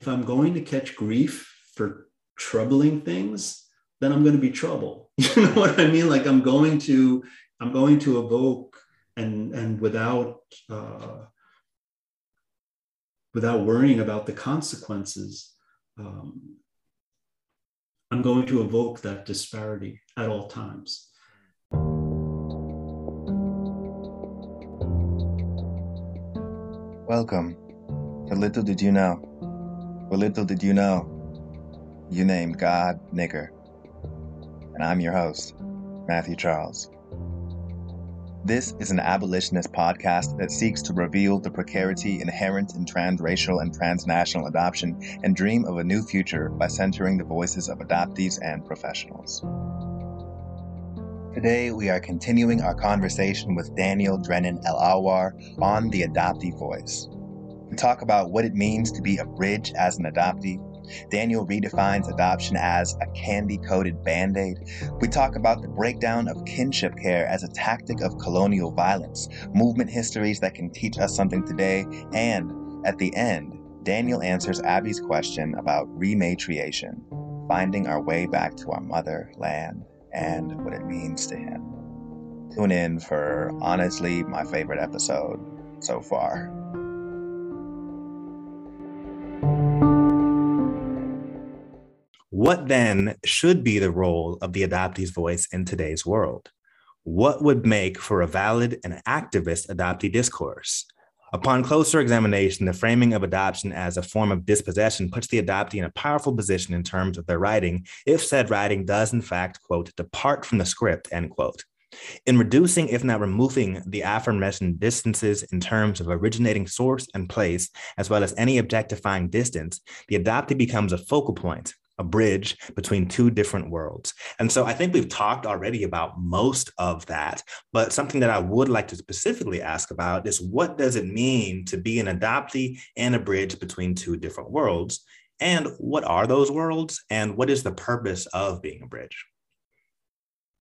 if I'm going to catch grief for troubling things, then I'm going to be trouble. You know what I mean? Like I'm going to, I'm going to evoke and and without uh, without worrying about the consequences, um, I'm going to evoke that disparity at all times. Welcome to Little Did You Know. Well, little did you know, you named God nigger. And I'm your host, Matthew Charles. This is an abolitionist podcast that seeks to reveal the precarity inherent in transracial and transnational adoption and dream of a new future by centering the voices of adoptees and professionals. Today, we are continuing our conversation with Daniel Drennan El Awar on the adoptee voice. We talk about what it means to be a bridge as an adoptee, Daniel redefines adoption as a candy coated band aid. We talk about the breakdown of kinship care as a tactic of colonial violence, movement histories that can teach us something today, and at the end, Daniel answers Abby's question about rematriation, finding our way back to our motherland and what it means to him. Tune in for honestly my favorite episode so far. What then should be the role of the adoptee's voice in today's world? What would make for a valid and activist adoptee discourse? Upon closer examination, the framing of adoption as a form of dispossession puts the adoptee in a powerful position in terms of their writing, if said writing does, in fact, quote, depart from the script, end quote. In reducing, if not removing, the aforementioned distances in terms of originating source and place, as well as any objectifying distance, the adoptee becomes a focal point, a bridge between two different worlds. And so I think we've talked already about most of that, but something that I would like to specifically ask about is what does it mean to be an adoptee and a bridge between two different worlds? And what are those worlds? And what is the purpose of being a bridge?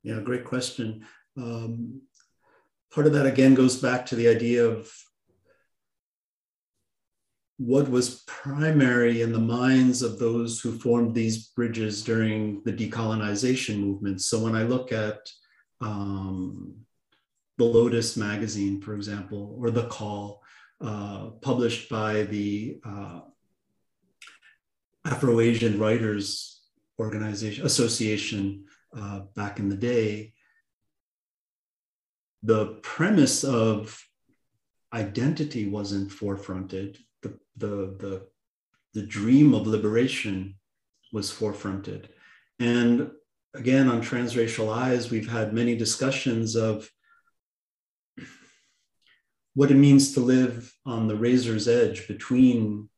Yeah, great question. Um, part of that again goes back to the idea of what was primary in the minds of those who formed these bridges during the decolonization movement. So when I look at um, the Lotus magazine, for example, or The Call, uh, published by the uh, Afro Asian Writers Organization Association uh, back in the day, the premise of identity wasn't forefronted the, the, the, the dream of liberation was forefronted. And again, on Transracial Eyes, we've had many discussions of what it means to live on the razor's edge between,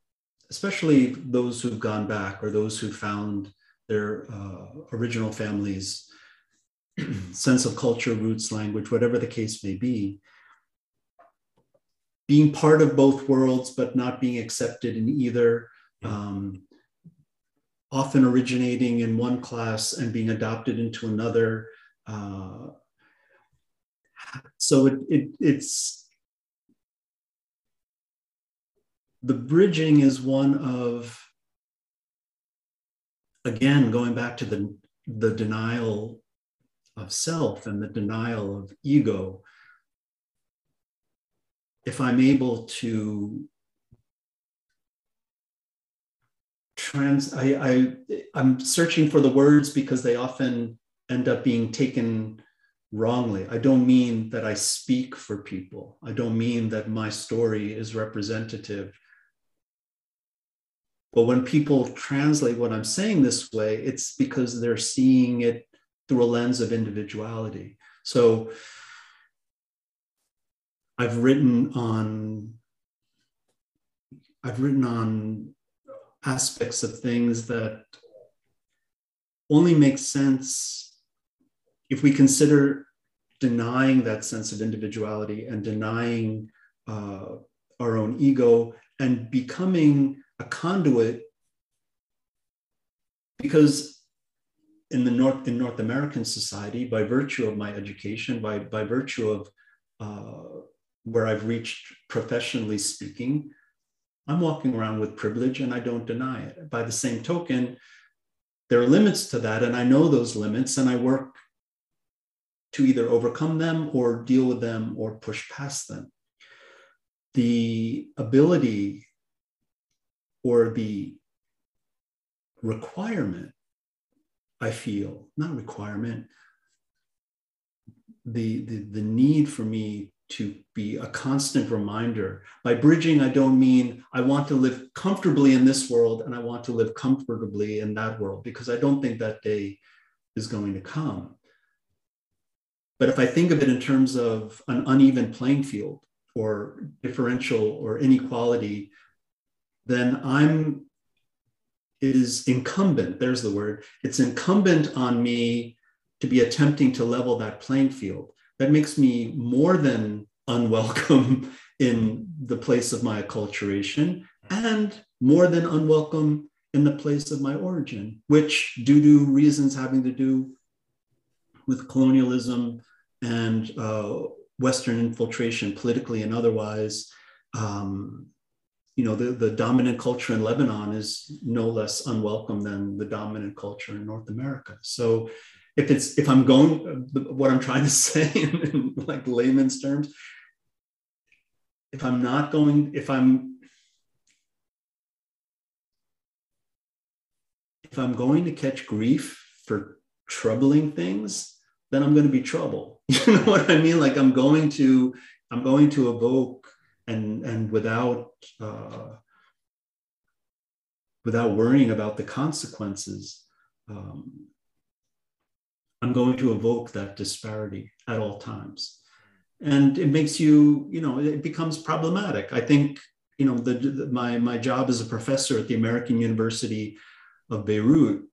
especially those who've gone back or those who found their uh, original families' sense of culture, roots, language, whatever the case may be being part of both worlds, but not being accepted in either, um, often originating in one class and being adopted into another. Uh, so it, it, it's the bridging is one of again going back to the the denial of self and the denial of ego if I'm able to trans, I, I, I'm searching for the words because they often end up being taken wrongly. I don't mean that I speak for people. I don't mean that my story is representative. But when people translate what I'm saying this way, it's because they're seeing it through a lens of individuality. So I've written on I've written on aspects of things that only make sense if we consider denying that sense of individuality and denying uh, our own ego and becoming a conduit because in the north in north american society by virtue of my education by by virtue of uh, where I've reached professionally speaking, I'm walking around with privilege and I don't deny it. By the same token, there are limits to that, and I know those limits, and I work to either overcome them or deal with them or push past them. The ability or the requirement, I feel, not requirement, the, the, the need for me to be a constant reminder. By bridging, I don't mean I want to live comfortably in this world and I want to live comfortably in that world, because I don't think that day is going to come. But if I think of it in terms of an uneven playing field or differential or inequality, then I'm, it is incumbent, there's the word, it's incumbent on me to be attempting to level that playing field. That makes me more than unwelcome in the place of my acculturation and more than unwelcome in the place of my origin, which, due to reasons having to do with colonialism and uh, Western infiltration, politically and otherwise, um, you know, the, the dominant culture in Lebanon is no less unwelcome than the dominant culture in North America. So if it's if I'm going what I'm trying to say in, like layman's terms, if I'm not going, if I'm if I'm going to catch grief for troubling things, then I'm going to be trouble. You know what I mean? Like I'm going to I'm going to evoke and and without uh, without worrying about the consequences. Um, I'm going to evoke that disparity at all times. And it makes you, you know, it becomes problematic. I think, you know, the, the, my, my job as a professor at the American University of Beirut,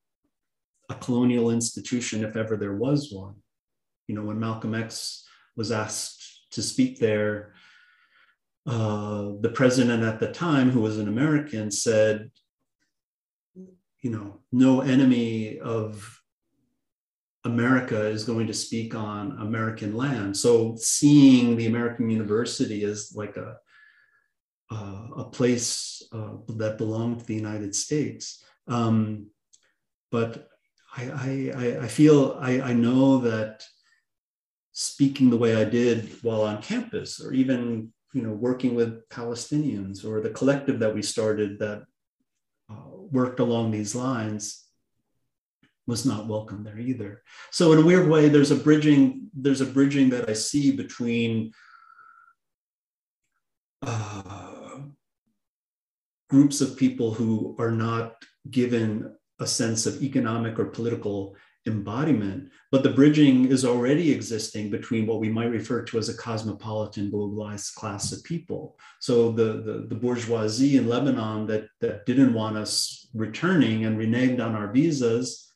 a colonial institution, if ever there was one, you know, when Malcolm X was asked to speak there, uh, the president at the time, who was an American, said, you know, no enemy of America is going to speak on American land. So seeing the American University as like a uh, a place uh, that belonged to the United States. Um, but I, I, I feel I, I know that speaking the way I did while on campus, or even you know working with Palestinians, or the collective that we started that uh, worked along these lines, was not welcome there either. So in a weird way, there's a bridging, there's a bridging that I see between uh, groups of people who are not given a sense of economic or political embodiment, but the bridging is already existing between what we might refer to as a cosmopolitan globalized class of people. So the, the, the bourgeoisie in Lebanon that, that didn't want us returning and reneged on our visas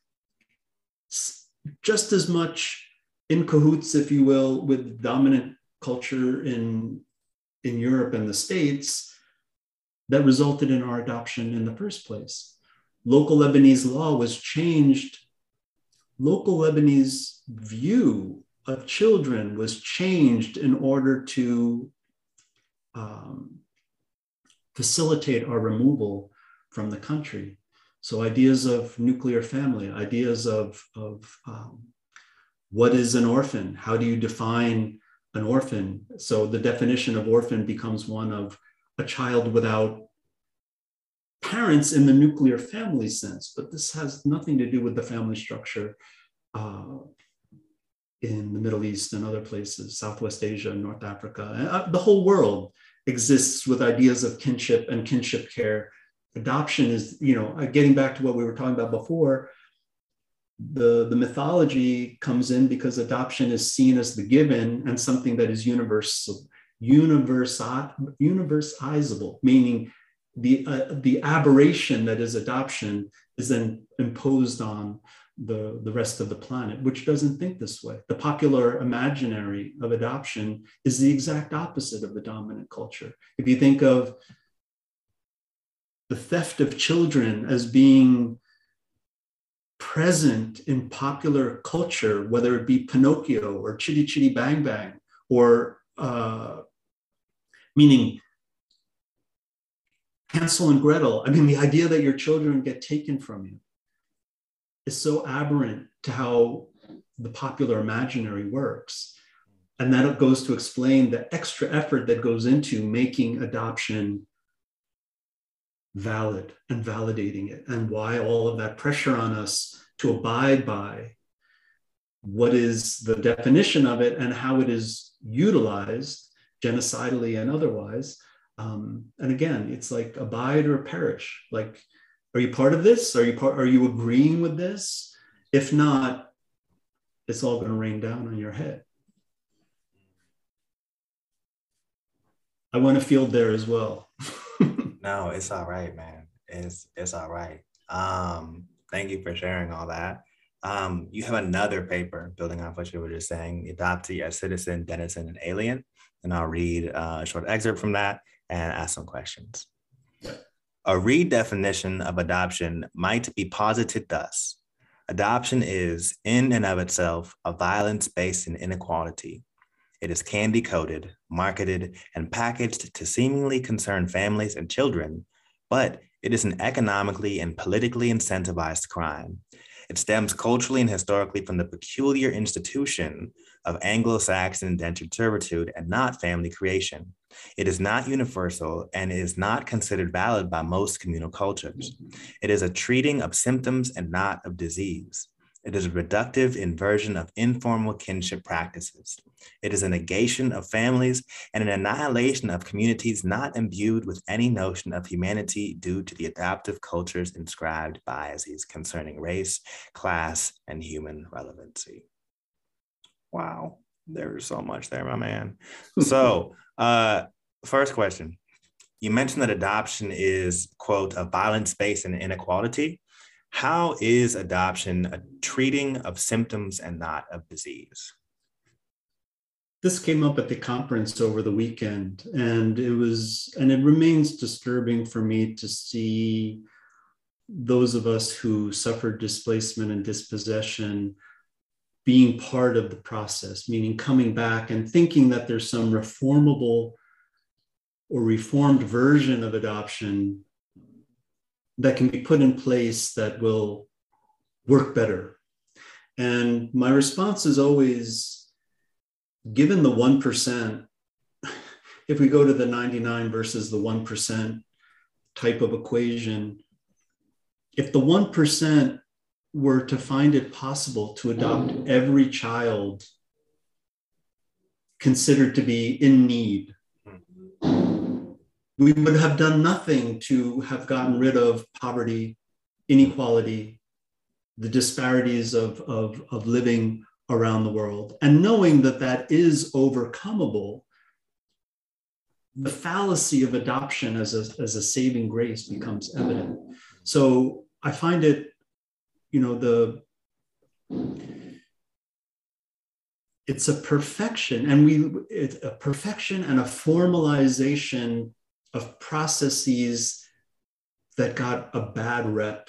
just as much in cahoots, if you will, with dominant culture in, in Europe and the States that resulted in our adoption in the first place. Local Lebanese law was changed. Local Lebanese view of children was changed in order to um, facilitate our removal from the country. So ideas of nuclear family, ideas of, of um, what is an orphan? How do you define an orphan? So the definition of orphan becomes one of a child without parents in the nuclear family sense, but this has nothing to do with the family structure uh, in the Middle East and other places, Southwest Asia, North Africa. Uh, the whole world exists with ideas of kinship and kinship care adoption is, you know, uh, getting back to what we were talking about before, the, the mythology comes in because adoption is seen as the given and something that is universal, universal universalizable, meaning the, uh, the aberration that is adoption is then imposed on the, the rest of the planet, which doesn't think this way. The popular imaginary of adoption is the exact opposite of the dominant culture. If you think of the theft of children as being present in popular culture, whether it be Pinocchio or Chitty Chitty Bang Bang, or uh, meaning Hansel and Gretel. I mean, the idea that your children get taken from you is so aberrant to how the popular imaginary works. And that goes to explain the extra effort that goes into making adoption valid and validating it, and why all of that pressure on us to abide by what is the definition of it and how it is utilized genocidally and otherwise. Um, and again, it's like abide or perish. Like, are you part of this? Are you part? Are you agreeing with this? If not, it's all going to rain down on your head. I want to field there as well. no, it's all right, man. It's it's all right. Um, thank you for sharing all that. Um, you have another paper building off what you were just saying, adoptee as citizen, denizen, and alien. And I'll read uh, a short excerpt from that and ask some questions. A redefinition of adoption might be posited thus Adoption is, in and of itself, a violence based in inequality. It is candy coated, marketed, and packaged to seemingly concern families and children, but it is an economically and politically incentivized crime. It stems culturally and historically from the peculiar institution of Anglo Saxon indentured servitude and not family creation. It is not universal and is not considered valid by most communal cultures. It is a treating of symptoms and not of disease. It is a reductive inversion of informal kinship practices. It is a negation of families and an annihilation of communities not imbued with any notion of humanity due to the adaptive culture's inscribed biases concerning race, class, and human relevancy. Wow, there's so much there, my man. So, uh, first question you mentioned that adoption is quote a violence based and inequality how is adoption a treating of symptoms and not of disease this came up at the conference over the weekend and it was and it remains disturbing for me to see those of us who suffered displacement and dispossession being part of the process meaning coming back and thinking that there's some reformable or reformed version of adoption that can be put in place that will work better. And my response is always given the 1%, if we go to the 99 versus the 1% type of equation, if the 1% were to find it possible to adopt every child considered to be in need we would have done nothing to have gotten rid of poverty, inequality, the disparities of, of, of living around the world. And knowing that that is overcomable, the fallacy of adoption as a, as a saving grace becomes evident. So I find it, you know, the it's a perfection and we it's a perfection and a formalization of processes that got a bad rep.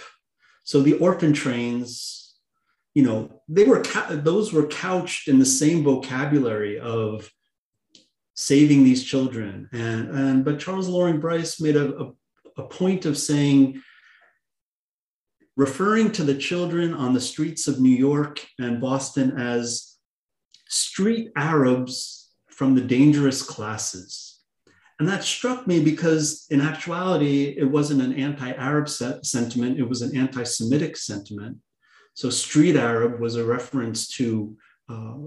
So the orphan trains, you know, they were those were couched in the same vocabulary of saving these children. And, and but Charles Loring Brace made a, a, a point of saying, referring to the children on the streets of New York and Boston as street Arabs from the dangerous classes. And that struck me because, in actuality, it wasn't an anti Arab sentiment, it was an anti Semitic sentiment. So, street Arab was a reference to uh,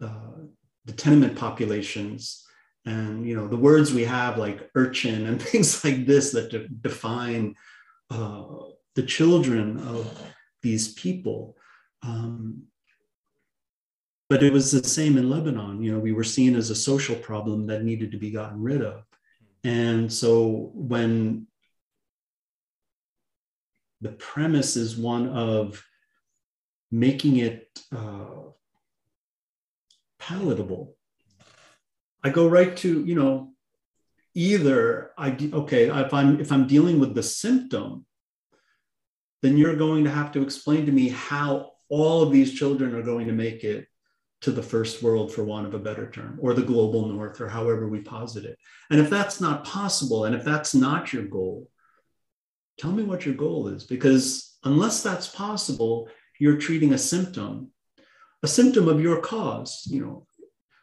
uh, the tenement populations. And you know the words we have like urchin and things like this that de- define uh, the children of these people. Um, but it was the same in lebanon. You know we were seen as a social problem that needed to be gotten rid of. And so when the premise is one of making it uh, palatable, I go right to, you know, either I, okay, if I'm, if I'm dealing with the symptom, then you're going to have to explain to me how all of these children are going to make it to the first world, for want of a better term, or the global north, or however we posit it. And if that's not possible, and if that's not your goal, tell me what your goal is, because unless that's possible, you're treating a symptom, a symptom of your cause, you know,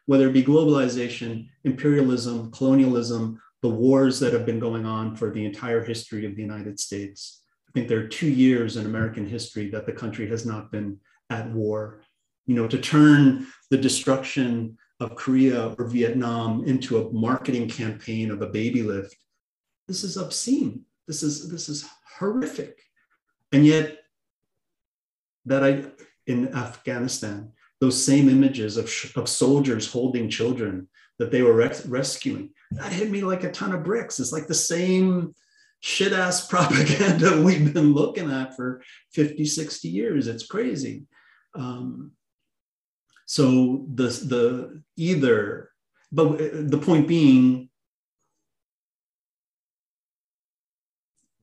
whether it be globalization, imperialism, colonialism, the wars that have been going on for the entire history of the United States. I think there are two years in American history that the country has not been at war. You know, to turn the destruction of Korea or Vietnam into a marketing campaign of a baby lift, this is obscene. This is this is horrific. And yet, that I in Afghanistan, those same images of, of soldiers holding children that they were res- rescuing, that hit me like a ton of bricks. It's like the same shit ass propaganda we've been looking at for 50, 60 years. It's crazy. Um, so the, the either, but the point being,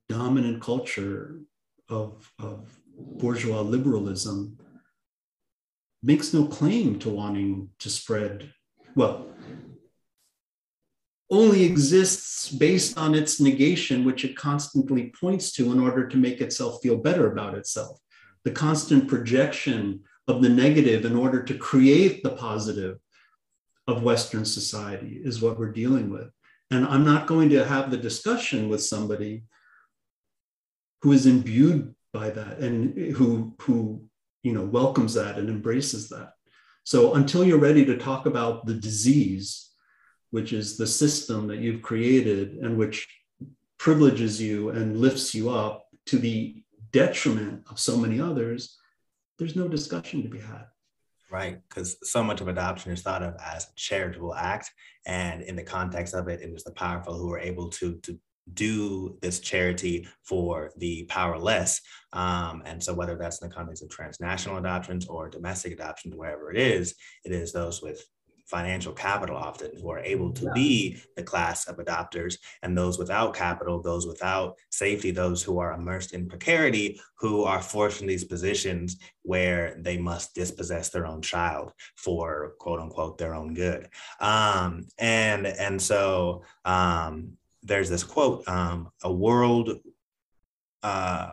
dominant culture of, of bourgeois liberalism makes no claim to wanting to spread, well, only exists based on its negation, which it constantly points to in order to make itself feel better about itself. The constant projection of the negative in order to create the positive of Western society is what we're dealing with. And I'm not going to have the discussion with somebody who is imbued by that and who, who you know, welcomes that and embraces that. So until you're ready to talk about the disease, which is the system that you've created and which privileges you and lifts you up to the detriment of so many others, there's no discussion to be had. Right, because so much of adoption is thought of as a charitable act, and in the context of it, it is the powerful who are able to to do this charity for the powerless. Um, and so, whether that's in the context of transnational adoptions or domestic adoptions, wherever it is, it is those with financial capital often who are able to be the class of adopters and those without capital those without safety those who are immersed in precarity who are forced in these positions where they must dispossess their own child for quote unquote their own good um, and and so um, there's this quote um, a world uh,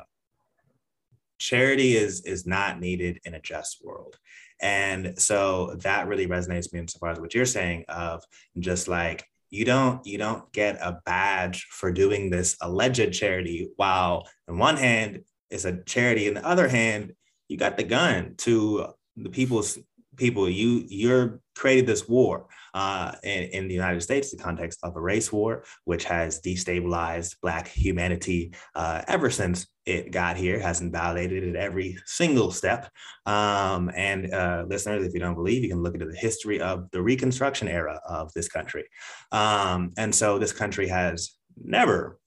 charity is is not needed in a just world. And so that really resonates me insofar as what you're saying of just like you don't you don't get a badge for doing this alleged charity while on one hand it's a charity in the other hand you got the gun to the people's people you you're created this war uh, in, in, the United States, the context of a race war, which has destabilized Black humanity uh, ever since it got here, has invalidated it every single step. Um, and uh, listeners, if you don't believe, you can look into the history of the Reconstruction era of this country. Um, and so this country has never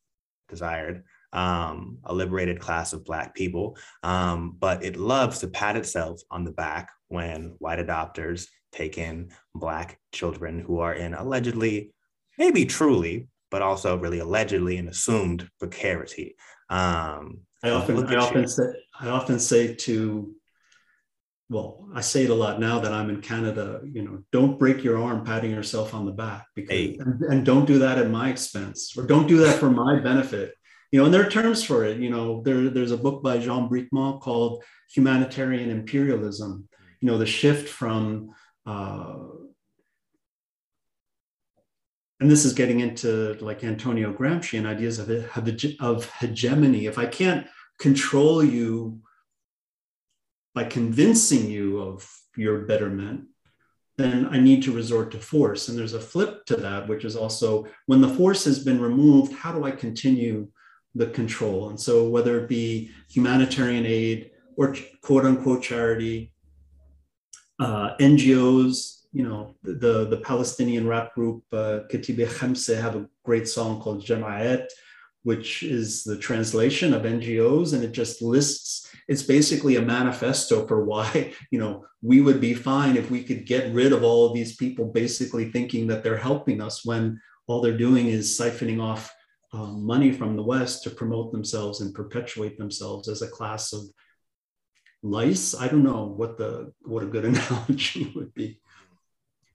desired um, a liberated class of Black people, um, but it loves to pat itself on the back when white adopters take in Black children who are in allegedly, maybe truly, but also really allegedly and assumed precarity. Um, I often, I often say, I often say to, well, I say it a lot now that I'm in Canada. You know, don't break your arm patting yourself on the back because, hey. and, and don't do that at my expense, or don't do that for my benefit. You know, and there are terms for it. You know, there, there's a book by Jean Bricmont called Humanitarian Imperialism. You know, the shift from uh, and this is getting into like Antonio Gramsci and ideas of, of hegemony. If I can't control you by convincing you of your betterment, then I need to resort to force. And there's a flip to that, which is also when the force has been removed, how do I continue the control? And so, whether it be humanitarian aid or quote unquote charity, uh, NGOs, you know, the, the Palestinian rap group uh, Katibe Khamse have a great song called Jama'at, which is the translation of NGOs, and it just lists. It's basically a manifesto for why you know we would be fine if we could get rid of all of these people, basically thinking that they're helping us when all they're doing is siphoning off um, money from the West to promote themselves and perpetuate themselves as a class of lice. I don't know what the what a good analogy would be.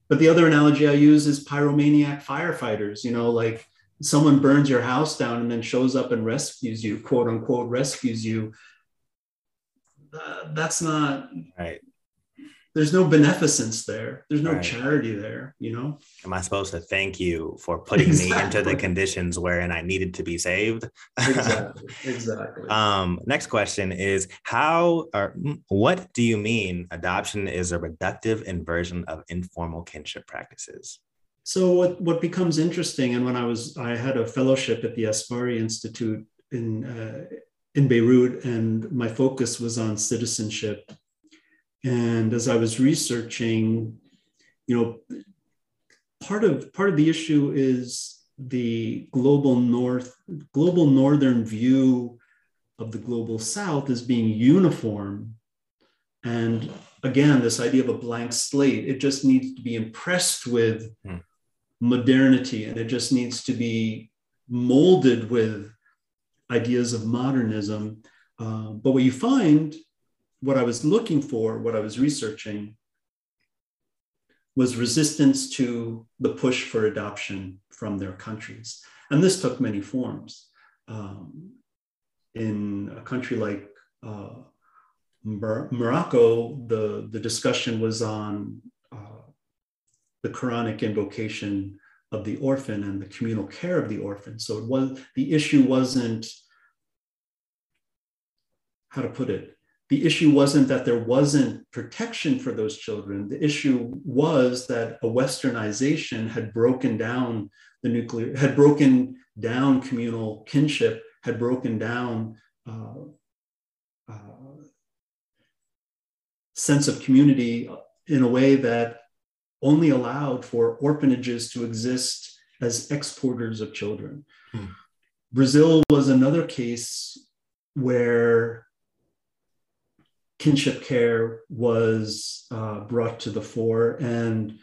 But the other analogy I use is pyromaniac firefighters. You know, like someone burns your house down and then shows up and rescues you, quote unquote, rescues you. Uh, that's not right there's no beneficence there. There's no Right. charity there you know? Am i supposed to thank you for putting me into the conditions wherein i needed to be saved? Exactly exactly. Um next question is how or mm, what do you mean adoption is a reductive inversion of informal kinship practices? So what what becomes interesting and when i was i had a fellowship at the asfari institute in uh, in beirut and my focus was on citizenship and as i was researching you know part of part of the issue is the global north global northern view of the global south as being uniform and again this idea of a blank slate it just needs to be impressed with Hmm. modernity and it just needs to be molded with ideas of modernism Uh, but what you find what i was looking for what i was researching was resistance to the push for adoption from their countries. And this took many forms. Um, in a country like uh, Mor- Morocco, the, the discussion was on uh, the Quranic invocation of the orphan and the communal care of the orphan. So it was the issue wasn't how to put it the issue wasn't that there wasn't protection for those children. The issue was that a westernization had broken down the nuclear, had broken down communal kinship, had broken down uh, uh, sense of community in a way that only allowed for orphanages to exist as exporters of children. Hmm. Brazil was another case where kinship care was uh, brought to the fore and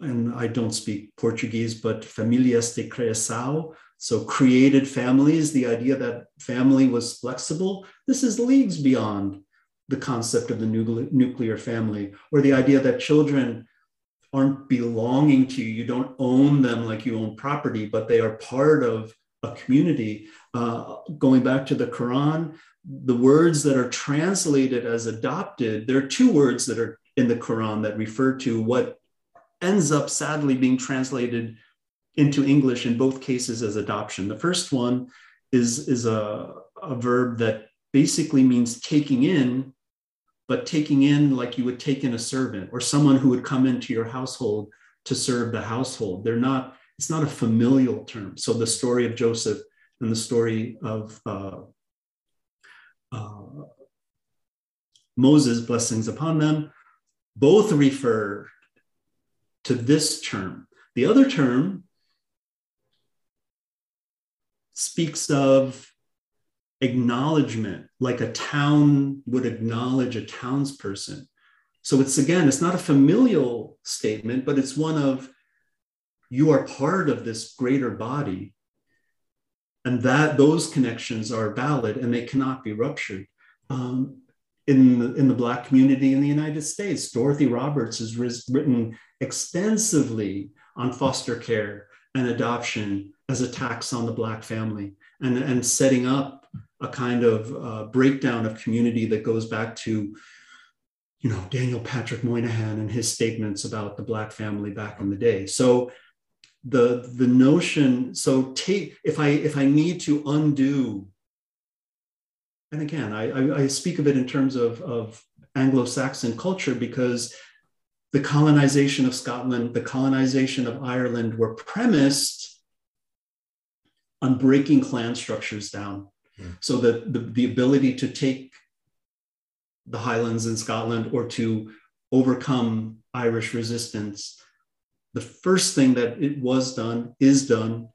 and I don't speak Portuguese, but familias de criação, so created families, the idea that family was flexible, this is leagues beyond the concept of the nuclear family, or the idea that children aren't belonging to you, you don't own them like you own property, but they are part of a community. Uh, going back to the Quran, the words that are translated as adopted, there are two words that are in the Quran that refer to what ends up sadly being translated into English in both cases as adoption. The first one is, is a, a verb that basically means taking in, but taking in like you would take in a servant or someone who would come into your household to serve the household. They're not, it's not a familial term. So the story of Joseph and the story of uh, uh, Moses, blessings upon them, both refer to this term. The other term speaks of acknowledgement, like a town would acknowledge a townsperson. So it's again, it's not a familial statement, but it's one of you are part of this greater body. And that those connections are valid and they cannot be ruptured. Um, in the, in the Black community in the United States, Dorothy Roberts has ris- written extensively on foster care and adoption as a tax on the Black family and, and setting up a kind of uh, breakdown of community that goes back to you know Daniel Patrick Moynihan and his statements about the Black family back in the day. So the the notion so take if I if I need to undo and again I, I, speak of it in terms of, of Anglo-Saxon culture because the colonization of Scotland, the colonization of Ireland were premised on breaking clan structures down. Hmm. So that the, the ability to take the Highlands in Scotland or to overcome Irish resistance, the first thing that it was done, is done,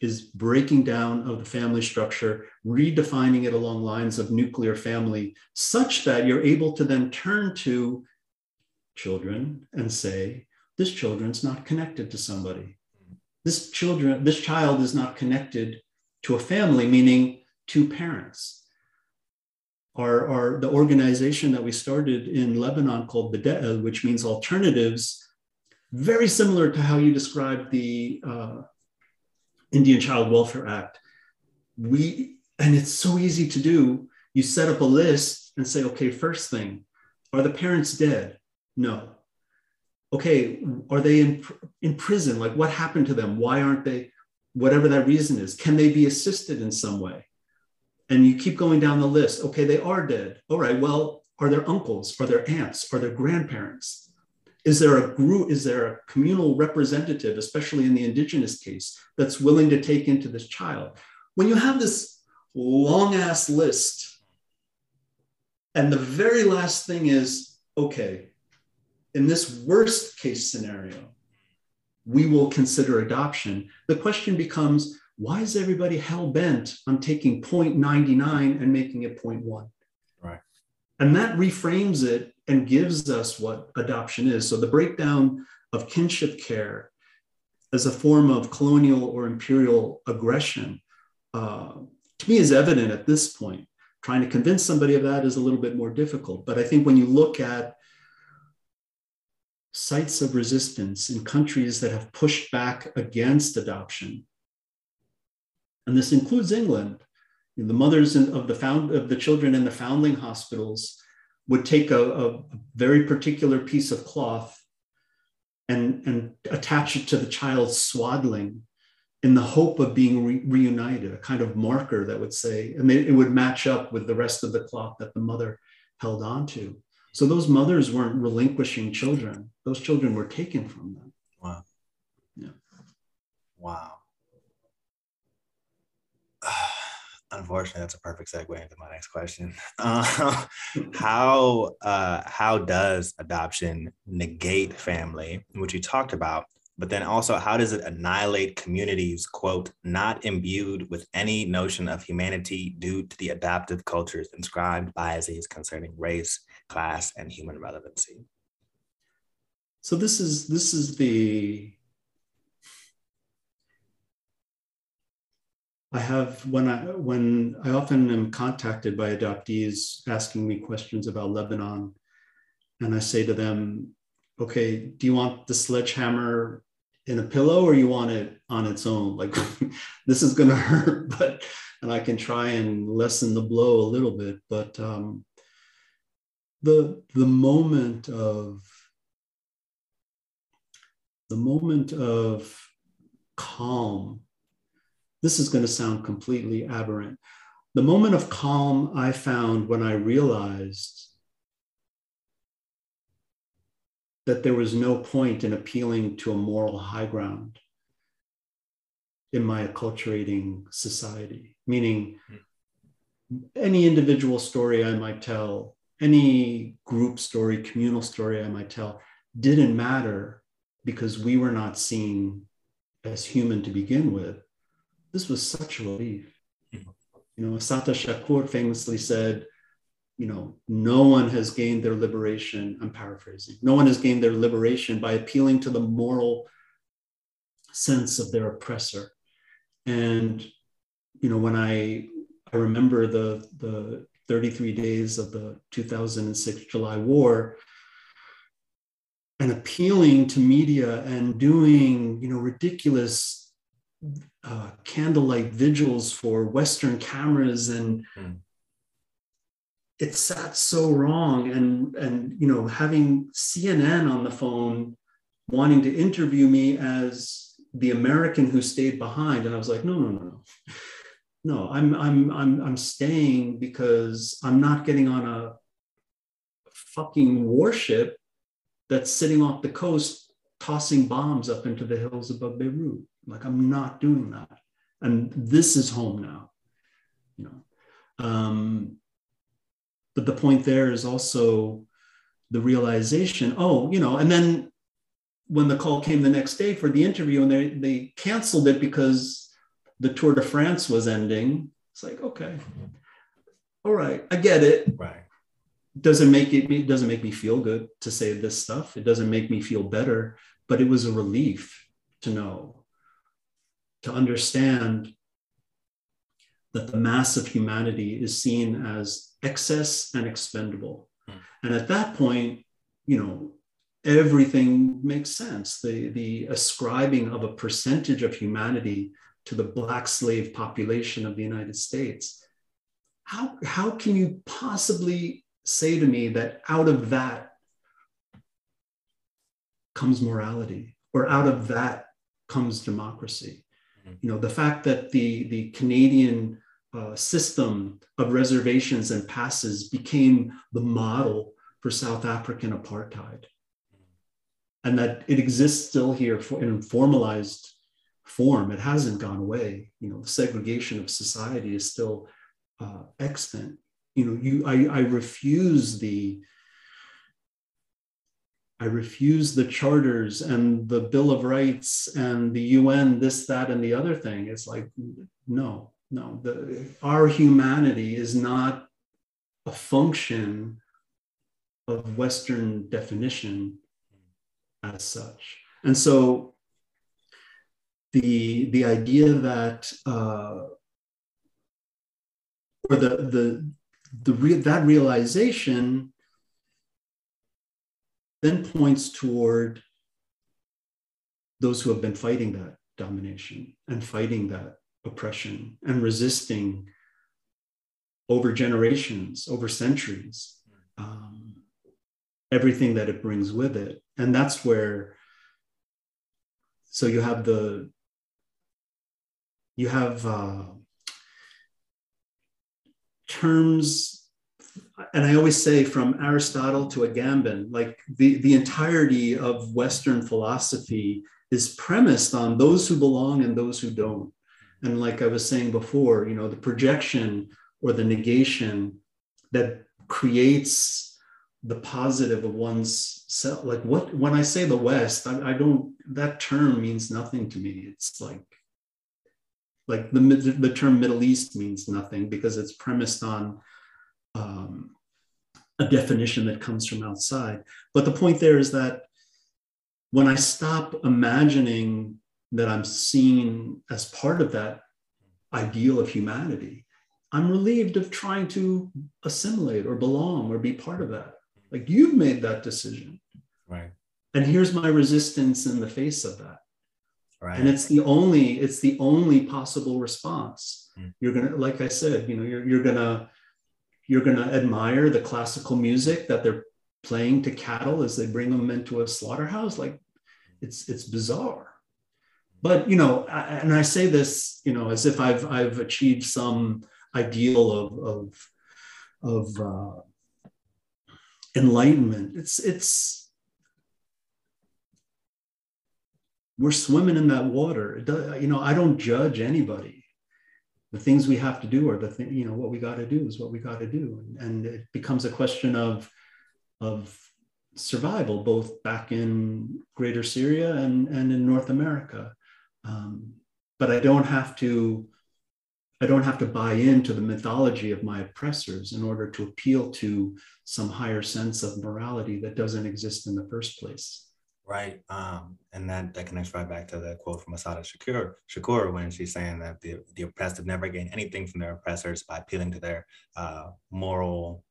is breaking down of the family structure, redefining it along lines of nuclear family, such that you're able to then turn to children and say, this children's not connected to somebody. This children, this child is not connected to a family, meaning two parents. our, our the organization that we started in Lebanon called Beda'el, which means alternatives, very similar to how you described the uh, Indian Child Welfare Act. We and it's so easy to do. You set up a list and say, okay, first thing, are the parents dead? No. Okay, are they in, in prison? Like what happened to them? Why aren't they? Whatever that reason is, can they be assisted in some way? And you keep going down the list. Okay, they are dead. All right, well, are their uncles? Are their aunts? Are their grandparents? Is there a group, is there a communal representative, especially in the indigenous case, that's willing to take into this child? When you have this long ass list, and the very last thing is okay, in this worst case scenario, we will consider adoption. The question becomes why is everybody hell bent on taking 0.99 and making it 0.1? Right. And that reframes it and gives us what adoption is. So the breakdown of kinship care as a form of colonial or imperial aggression, uh, to me, is evident at this point. Trying to convince somebody of that is a little bit more difficult. But I think when you look at sites of resistance in countries that have pushed back against adoption, and this includes England, the mothers of the found of the children in the foundling hospitals would take a, a very particular piece of cloth and, and attach it to the child's swaddling in the hope of being re- reunited, a kind of marker that would say, and it would match up with the rest of the cloth that the mother held on to. So those mothers weren't relinquishing children; those children were taken from them. Wow. Yeah. Wow. Unfortunately, that's a perfect segue into my next question. Uh, how uh, how does adoption negate family, which you talked about, but then also how does it annihilate communities, quote, not imbued with any notion of humanity due to the adaptive culture's inscribed biases concerning race, class, and human relevancy? So this is this is the I have when I when I often am contacted by adoptees asking me questions about Lebanon, and I say to them, "Okay, do you want the sledgehammer in a pillow or you want it on its own? Like this is going to hurt, but and I can try and lessen the blow a little bit, but um, the the moment of the moment of calm this is going to sound completely aberrant. The moment of calm I found when I realized that there was no point in appealing to a moral high ground in my acculturating society, meaning any individual story I might tell, any group story, communal story I might tell, didn't matter because we were not seen as human to begin with this was such a relief. You know, Assata Shakur famously said, you know, no one has gained their liberation. I'm paraphrasing. No one has gained their liberation by appealing to the moral sense of their oppressor. And, you know, when I I remember the the 33 days of the 2006 July war and appealing to media and doing, you know, ridiculous uh, candlelight vigils for Western cameras, and mm. it sat so wrong. And and you know, having CNN on the phone wanting to interview me as the American who stayed behind, and I was like, no, no, no, no. No, I'm I'm I'm I'm staying because I'm not getting on a fucking warship that's sitting off the coast tossing bombs up into the hills above Beirut. Like I'm not doing that. And this is home now, you know. Um, but the point there is also the realization, oh, you know, and then when the call came the next day for the interview and they, they canceled it because the Tour de France was ending, it's like, okay, all right, I get it. Right. Doesn't make it, it doesn't make me feel good to say this stuff. It doesn't make me feel better, but it was a relief to know to understand that the mass of humanity is seen as excess and expendable. Mm. And at that point, you know, everything makes sense. The, the ascribing of a percentage of humanity to the black slave population of the United States. How, how can you possibly say to me that out of that comes morality or out of that comes democracy? Mm-hmm. You know, the fact that the, the Canadian uh, system of reservations and passes became the model for South African apartheid. And that it exists still here for, in formalized form. It hasn't gone away. You know, the segregation of society is still uh, extant. You know, you I, I refuse the I refuse the charters and the Bill of Rights and the UN, this, that, and the other thing. It's like, no, no. The, our humanity is not a function of Western definition as such. And so the, the idea that, uh, or the, the, the re- that realization then points toward those who have been fighting that domination and fighting that oppression and resisting over generations, over centuries. Um, everything that it brings with it. And that's where, so you have the, you have uh, terms, and I always say from Aristotle to Agamben, like the, the entirety of Western philosophy is premised on those who belong and those who don't. And like I was saying before, you know, the projection or the negation that creates the positive of one's self like what when i say the west I, I, don't that term means nothing to me it's like like the, the term middle east means nothing because it's premised on um, a definition that comes from outside but the point there is that when i stop imagining that i'm seen as part of that ideal of humanity i'm relieved of trying to assimilate or belong or be part of that like you've made that decision. Right. And here's my resistance in the face of that. Right. And it's the only, it's the only possible response. Mm. You're gonna, like I said, you know, you're you're gonna you're gonna admire the classical music that they're playing to cattle as they bring them into a slaughterhouse. Like it's it's bizarre. But you know, I, and I say this, you know, as if I've I've achieved some ideal of of of uh, enlightenment. It's it's we're swimming in that water. it Does, you know, I don't judge anybody. The things we have to do are the thing, you know, what we got to do is what we got to do. And, it becomes a question of, of survival, both back in greater Syria and, and in North America. Um, but I don't have to I don't have to buy into the mythology of my oppressors in order to appeal to some higher sense of morality that doesn't exist in the first place. Right. Um, and that, that connects right back to the quote from Assata Shakur, Shakur when she's saying that the, the oppressed have never gained anything from their oppressors by appealing to their uh, moral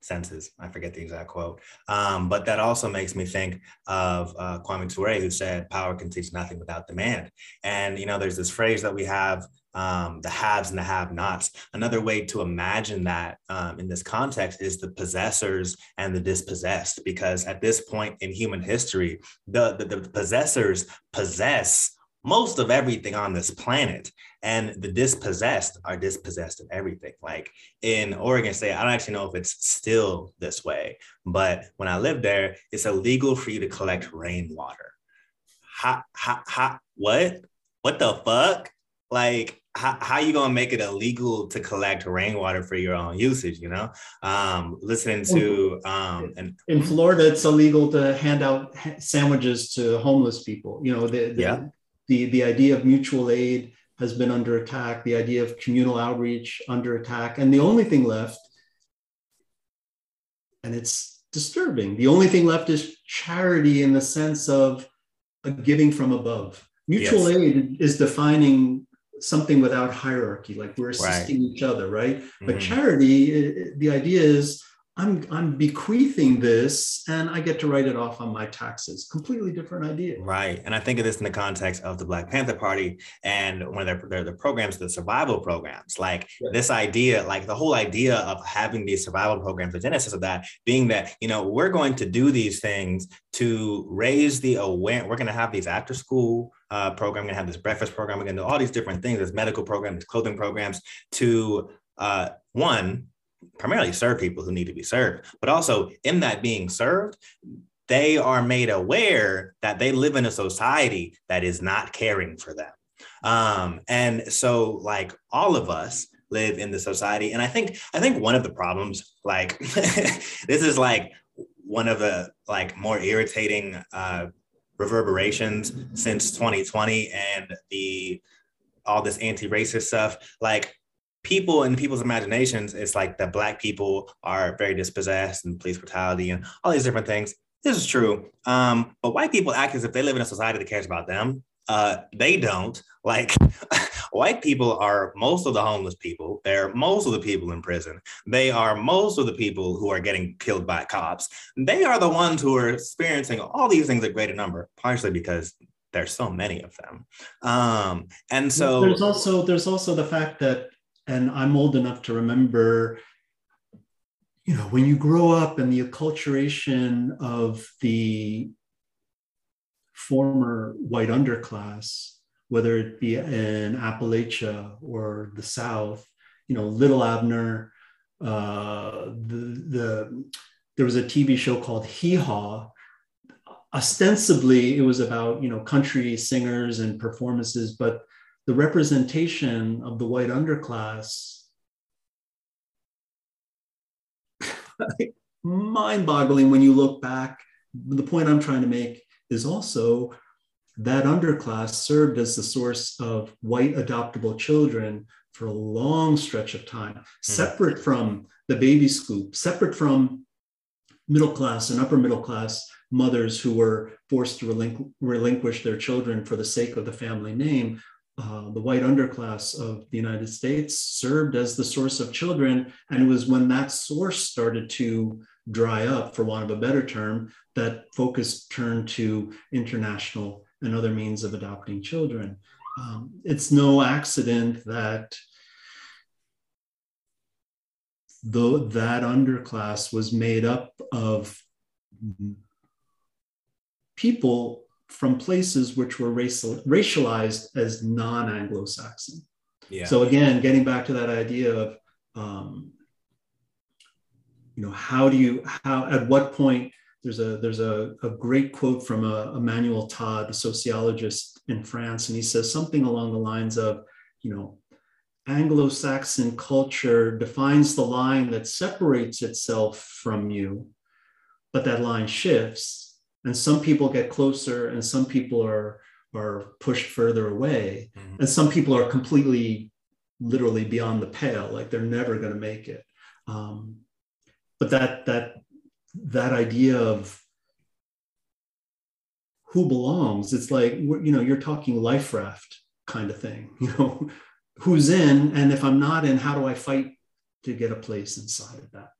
senses. I forget the exact quote. Um, but that also makes me think of uh, Kwame Ture, who said, power can teach nothing without demand. And, you know, there's this phrase that we have um, the haves and the have nots. Another way to imagine that um, in this context is the possessors and the dispossessed, because at this point in human history, the, the, the possessors possess most of everything on this planet and the dispossessed are dispossessed of everything. Like in oregon state i don't actually know if it's still this way but when i lived there it's illegal for you to collect rainwater. Ha ha ha what? What the fuck like how, how you gonna make it illegal to collect rainwater for your own usage you know um listening to um and in florida it's illegal to hand out sandwiches to homeless people you know the, the yeah. the the idea of mutual aid has been under attack the idea of communal outreach under attack and the only thing left and it's disturbing the only thing left is charity in the sense of a giving from above mutual yes. aid is defining something without hierarchy, like we're assisting right. each other, right? Mm-hmm. But charity, the idea is I'm, I'm bequeathing this and I get to write it off on my taxes. Completely different idea. Right. And I think of this in the context of the Black Panther Party and one of their, their, programs, the survival programs. Like yeah. this idea, like the whole idea of having these survival programs, the genesis of that being that, you know, we're going to do these things to raise the awareness. We're going to have these after school uh, program, we're going to have this breakfast program, we're going to do all these different things, this medical programs, clothing programs to uh, one, primarily serve people who need to be served, but also in that being served, they are made aware that they live in a society that is not caring for them. Um, and so, like all of us live in the society, and I think I think one of the problems, like this, is like one of the like more irritating uh, reverberations since 2020 and the all this anti-racist stuff. Like people in people's imaginations, it's like that black people are very dispossessed and police brutality and all these different things. This is true. Um, but white people act as if they live in a society that cares about them. Uh, they don't. Like white people are most of the homeless people. They're most of the people in prison. They are most of the people who are getting killed by cops. They are the ones who are experiencing all these things at greater number, partially because there's so many of them. Um, and so there's also there's also the fact that and I'm old enough to remember, you know, when you grow up and the acculturation of the former white underclass, whether it be in Appalachia or the South, you know, Little Abner, uh, the, the there was a TV show called Hee Haw. Ostensibly, it was about you know country singers and performances, but the representation of the white underclass mind-boggling when you look back the point i'm trying to make is also that underclass served as the source of white adoptable children for a long stretch of time mm-hmm. separate from the baby scoop separate from middle class and upper middle class mothers who were forced to relinqu- relinquish their children for the sake of the family name uh, the white underclass of the United States served as the source of children. And it was when that source started to dry up, for want of a better term, that focus turned to international and other means of adopting children. Um, it's no accident that the, that underclass was made up of people from places which were racial, racialized as non-Anglo-Saxon. Yeah. So again, getting back to that idea of, um, you know, how do you, how, at what point, there's a, there's a, a great quote from a, Emmanuel Todd, a sociologist in France, and he says something along the lines of, you know, Anglo-Saxon culture defines the line that separates itself from you, but that line shifts and some people get closer and some people are are pushed further away. Mm-hmm. and some people are completely literally beyond the pale like they're never going to make it. Um, but that that that idea of who belongs it's like you know you're talking life raft kind of thing you know? Who's in and if i'm not in how do i fight to get a place inside of that?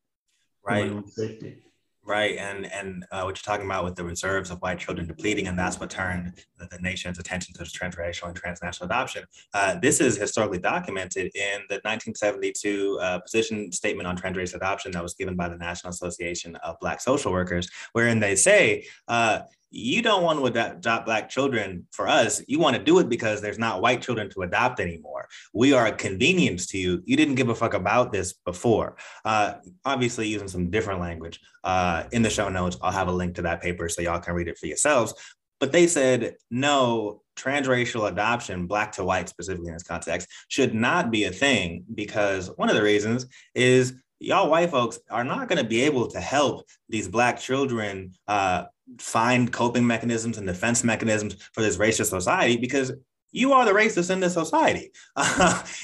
Right. safety Right, and and uh, what you're talking about with the reserves of white children depleting, and that's what turned the, the nation's attention to transracial and transnational adoption. Uh, this is historically documented in the 1972 uh, position statement on transracial adoption that was given by the National Association of Black Social Workers, wherein they say uh, you don't want to adopt black children for us. You want to do it because there's not white children to adopt anymore. We are a convenience to you. You didn't give a fuck about this before. Uh, obviously, using some different language. Uh, in the show notes, I'll have a link to that paper so y'all can read it for yourselves. But they said, no, transracial adoption, black to white specifically in this context, should not be a thing because one of the reasons is y'all white folks are not going to be able to help these black children uh, find coping mechanisms and defense mechanisms for this racist society because you are the racist in this society.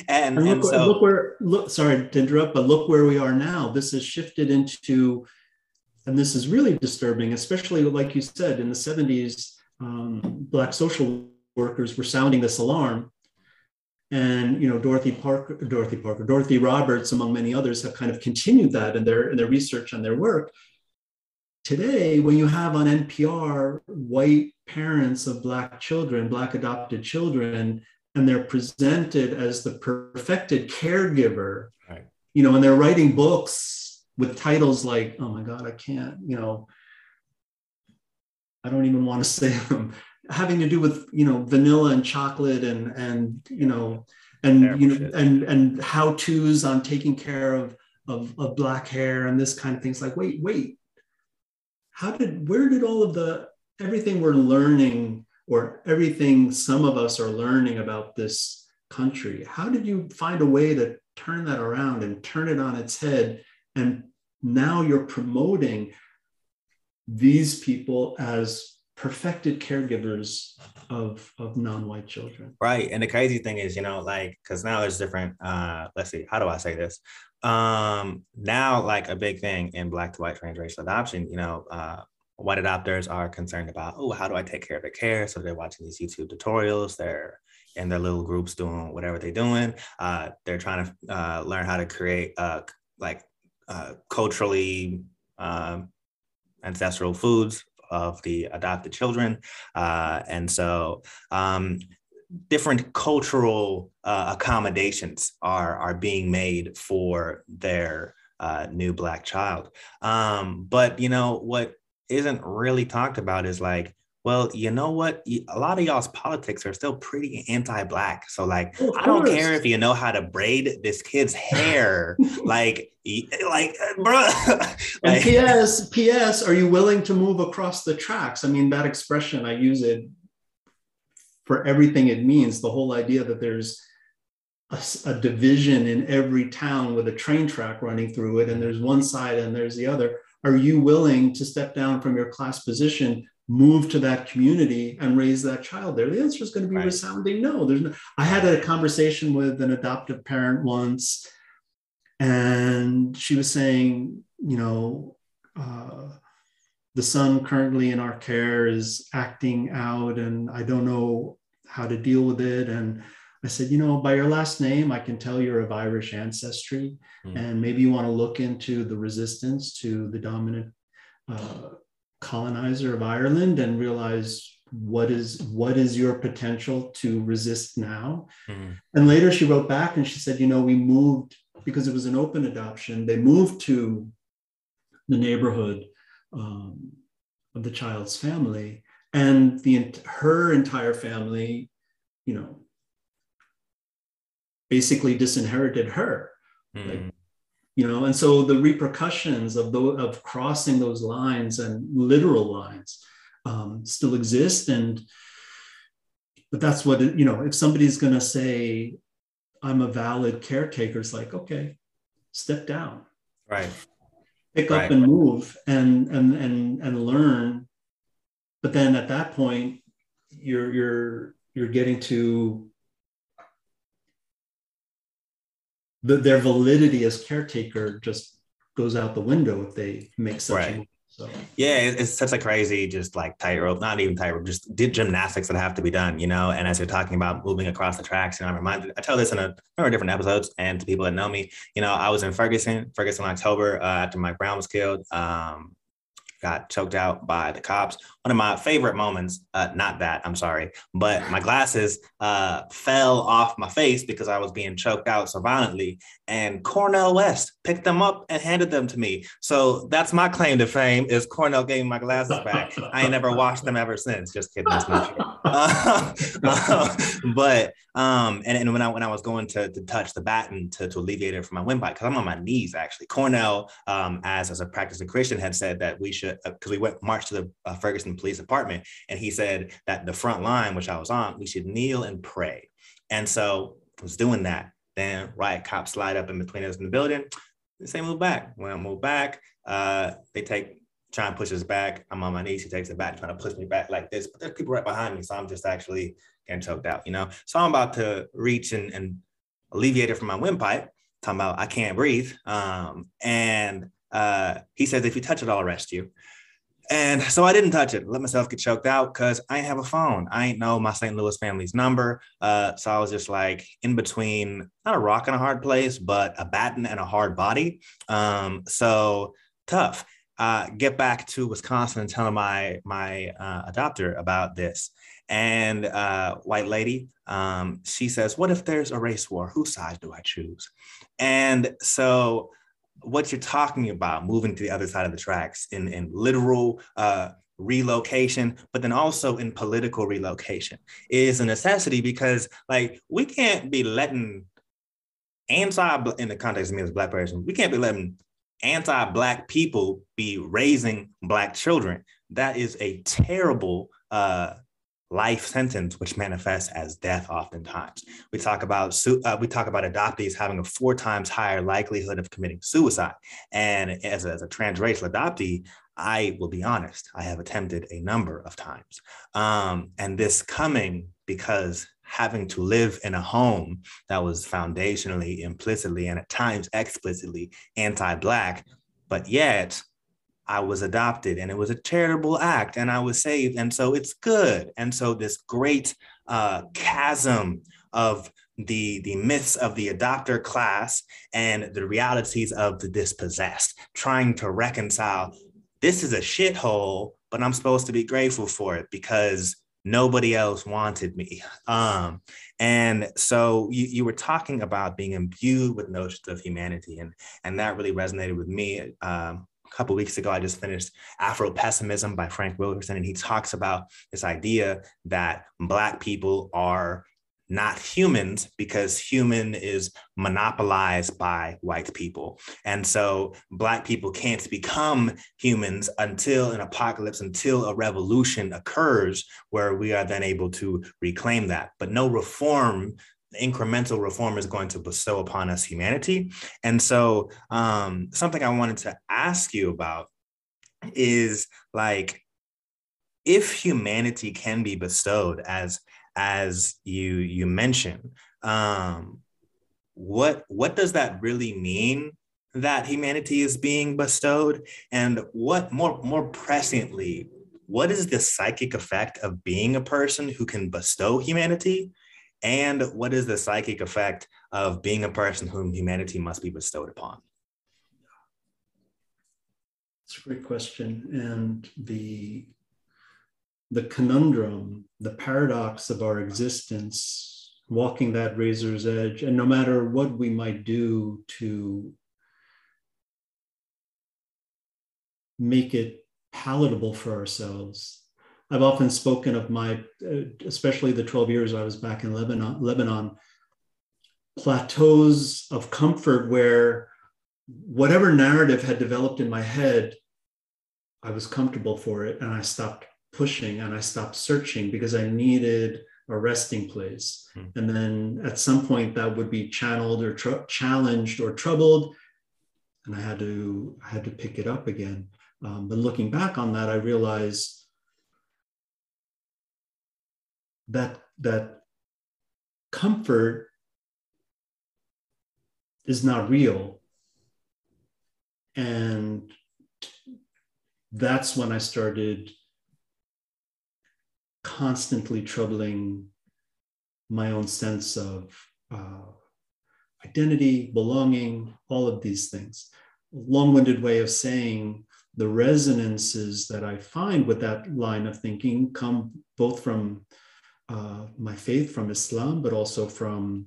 and, and, look, so look where look sorry to interrupt, but look where we are now. This has shifted into, and this is really disturbing, especially like you said, in the 70s, um, black social workers were sounding this alarm. And you know Dorothy Parker, Dorothy Parker, Dorothy Roberts, among many others, have kind of continued that in their in their research and their work. Today, when you have on NPR white parents of black children, black adopted children, and they're presented as the perfected caregiver, right. you know, and they're writing books with titles like, "Oh my God, I can't," you know, I don't even want to say them having to do with you know vanilla and chocolate and and you know and you know and and how to's on taking care of, of of black hair and this kind of things. Like wait wait. How did where did all of the everything we're learning or everything some of us are learning about this country how did you find a way to turn that around and turn it on its head? And now you're promoting these people as perfected caregivers of of non-white children. Right and the crazy thing is you know like because now there's different uh let's see how do i say this? Um now like a big thing in black to white transracial adoption you know uh white adopters are concerned about oh how do i take care of the care? So they're watching these youtube tutorials they're in their little groups doing whatever they're doing. Uh they're trying to uh, learn how to create uh like uh culturally um ancestral foods of the adopted children. Uh, and so um, different cultural uh, accommodations are, are being made for their uh, new Black child. Um, but, you know, what isn't really talked about is like, well, you know what? A lot of y'all's politics are still pretty anti-black. So, like, oh, I don't care if you know how to braid this kid's hair. like, like, uh, bro. and P.S. P.S. Are you willing to move across the tracks? I mean, that expression I use it for everything it means. The whole idea that there's a, a division in every town with a train track running through it, and there's one side and there's the other. Are you willing to step down from your class position move to that community and raise that child there? The answer is going to be right. resounding no. There's no. I had a conversation with an adoptive parent once, and she was saying, you know, uh, the son currently in our care is acting out, and I don't know how to deal with it. And I said, you know, by your last name, I can tell you're of Irish ancestry, mm. and maybe you want to look into the resistance to the dominant. Uh, colonizer of Ireland and realize what is what is your potential to resist now mm-hmm. and later she wrote back and she said you know we moved because it was an open adoption they moved to the neighborhood um, of the child's family and the her entire family you know basically disinherited her mm-hmm. like you know and so the repercussions of the, of crossing those lines and literal lines um, still exist and but that's what it, you know if somebody's going to say i'm a valid caretaker it's like okay step down. Right. Pick right. up and move and and and and learn. But then at that point you're you're you're getting to the, their validity as caretaker just goes out the window if they make such right. a so yeah, it's such a crazy, just like tightrope, not even tightrope, just did gymnastics that have to be done, you know. And as you're talking about moving across the tracks, you know, I'm reminded. I tell this in a number of different episodes, and to people that know me, you know, I was in Ferguson, Ferguson, October uh, after Mike Brown was killed. Um, got choked out by the cops. One of my favorite moments, uh, not that, I'm sorry, but my glasses uh, fell off my face because I was being choked out so violently. And Cornel West picked them up and handed them to me. So that's my claim to fame is Cornel gave me my glasses back. I ain't never washed them ever since. Just kidding. That's not true. Uh, but um, and, and when I when I was going to, to touch the baton to, to alleviate it from my windpipe, because I'm on my knees actually. Cornel, um, as as a practicing Christian, had said that we should because uh, we went march to the uh, Police Department, and he said that the front line, which I was on, we should kneel and pray. And so I was doing that. Then riot cops slide up in between us in the building. They say move back. When I move back, uh, they take try and push us back. I'm on my knees. He takes it back, trying to push me back like this. But there's people right behind me, so I'm just actually getting choked out, you know. So I'm about to reach and, and alleviate it from my windpipe. Talking about I can't breathe. Um, and uh, he says if you touch it, I'll arrest you. And so I didn't touch it. Let myself get choked out because I ain't have a phone. I ain't know my St. Louis family's number. Uh, so I was just like in between, not a rock and a hard place, but a batten and a hard body. Um, so tough. Uh, get back to Wisconsin and tell my my uh, adopter about this. And uh, white lady, um, she says, "What if there's a race war? Whose side do I choose?" And so what you're talking about, moving to the other side of the tracks in, in literal uh, relocation, but then also in political relocation is a necessity because like we can't be letting anti in the context of me as a black person, we can't be letting anti-black people be raising black children. That is a terrible uh, life sentence, which manifests as death oftentimes. We talk about uh, we talk about adoptees having a four times higher likelihood of committing suicide. And as a, as a transracial adoptee, I will be honest, I have attempted a number of times. Um, and this coming because having to live in a home that was foundationally, implicitly, and at times explicitly anti-Black, but yet I was adopted and it was a charitable act and I was saved. And so it's good. And so this great uh, chasm of the, the myths of the adopter class and the realities of the dispossessed, trying to reconcile this is a shithole, but I'm supposed to be grateful for it because nobody else wanted me. Um, and so you, you were talking about being imbued with notions of humanity, and, and that really resonated with me. Um, couple weeks ago, I just finished Afro Pessimism by Frank Wilderson, and he talks about this idea that Black people are not humans because human is monopolized by white people. And so black people can't become humans until an apocalypse, until a revolution occurs where we are then able to reclaim that. But no reform incremental reform is going to bestow upon us humanity. And so, um, something I wanted to ask you about is like, if humanity can be bestowed as as you you mentioned, um, what what does that really mean that humanity is being bestowed, and what more more presciently, what is the psychic effect of being a person who can bestow humanity and what is the psychic effect of being a person whom humanity must be bestowed upon? It's a great question. And the, the conundrum, the paradox of our existence, walking that razor's edge, and no matter what we might do to make it palatable for ourselves, I've often spoken of my, uh, especially the 12 years I was back in Lebanon, Lebanon, plateaus of comfort where whatever narrative had developed in my head, I was comfortable for it and I stopped pushing and I stopped searching because I needed a resting place. Hmm. And then at some point that would be channeled or tr- challenged or troubled. And I had to, I had to pick it up again. Um, but looking back on that, I realized that that comfort is not real. And that's when i started constantly troubling my own sense of uh, identity belonging all of these things. Long-winded way of saying the resonances that i find with that line of thinking come both from uh, my faith from Islam, but also from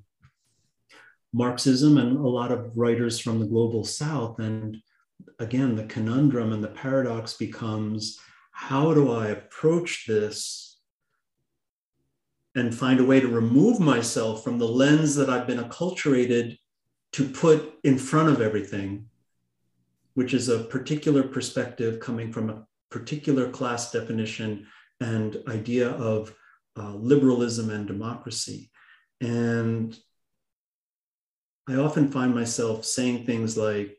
Marxism and a lot of writers from the global south. And again, the conundrum and the paradox becomes how do I approach this and find a way to remove myself from the lens that I've been acculturated to put in front of everything, which is a particular perspective coming from a particular class definition and idea of uh, liberalism and democracy. And I often find myself saying things like,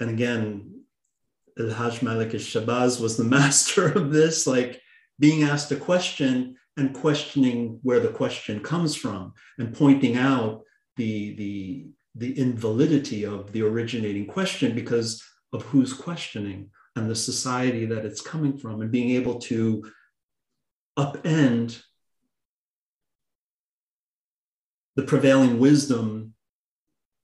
and again, El Hajj Malik Shabazz was the master of this, like being asked a question and questioning where the question comes from and pointing out the, the, the invalidity of the originating question because of who's questioning and the society that it's coming from and being able to upend the prevailing wisdom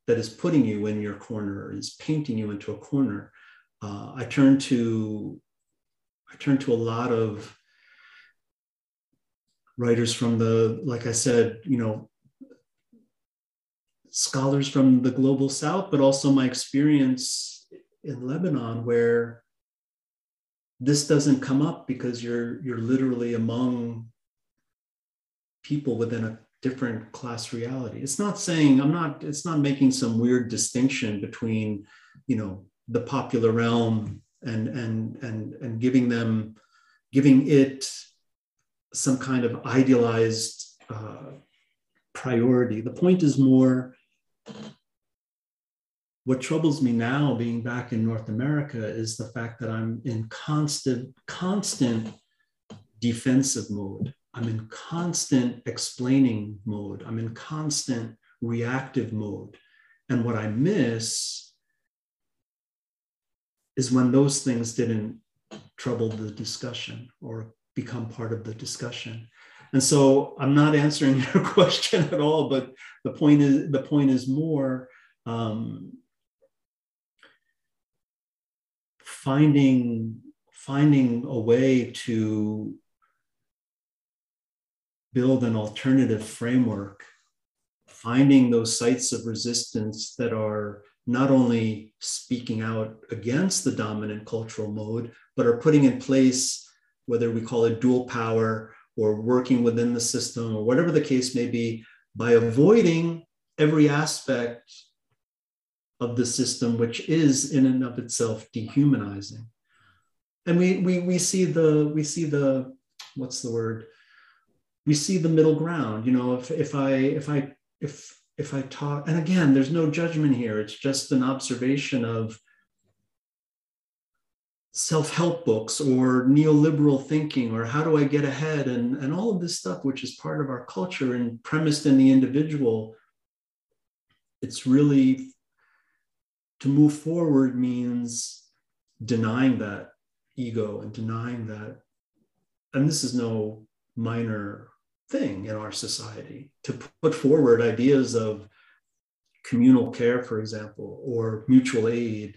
that is putting you in your corner is painting you into a corner. Uh, i turn to i turn to a lot of writers from the like i said you know scholars from the global south but also my experience in lebanon where this doesn't come up because you're you're literally among people within a different class reality. It's not saying i'm not it's not making some weird distinction between you know the popular realm and and and and giving them giving it some kind of idealized uh, priority. The point is more what troubles me now being back in north america is the fact that i'm in constant constant defensive mode I'm in constant explaining mode. I'm in constant reactive mode. And what I miss is when those things didn't trouble the discussion or become part of the discussion. And so I'm not answering your question at all, but the point is the point is more um, finding finding a way to build an alternative framework, finding those sites of resistance that are not only speaking out against the dominant cultural mode, but are putting in place, whether we call it dual power or working within the system or whatever the case may be, by avoiding every aspect of the system, which is in and of itself dehumanizing. And we, we, we see the, we see the, what's the word? we see the middle ground you know if if i if i if if i talk and again there's no judgment here it's just an observation of self-help books or neoliberal thinking or how do i get ahead and and all of this stuff which is part of our culture and premised in the individual it's really to move forward means denying that ego and denying that and this is no minor thing in our society to put forward ideas of communal care, for example, or mutual aid.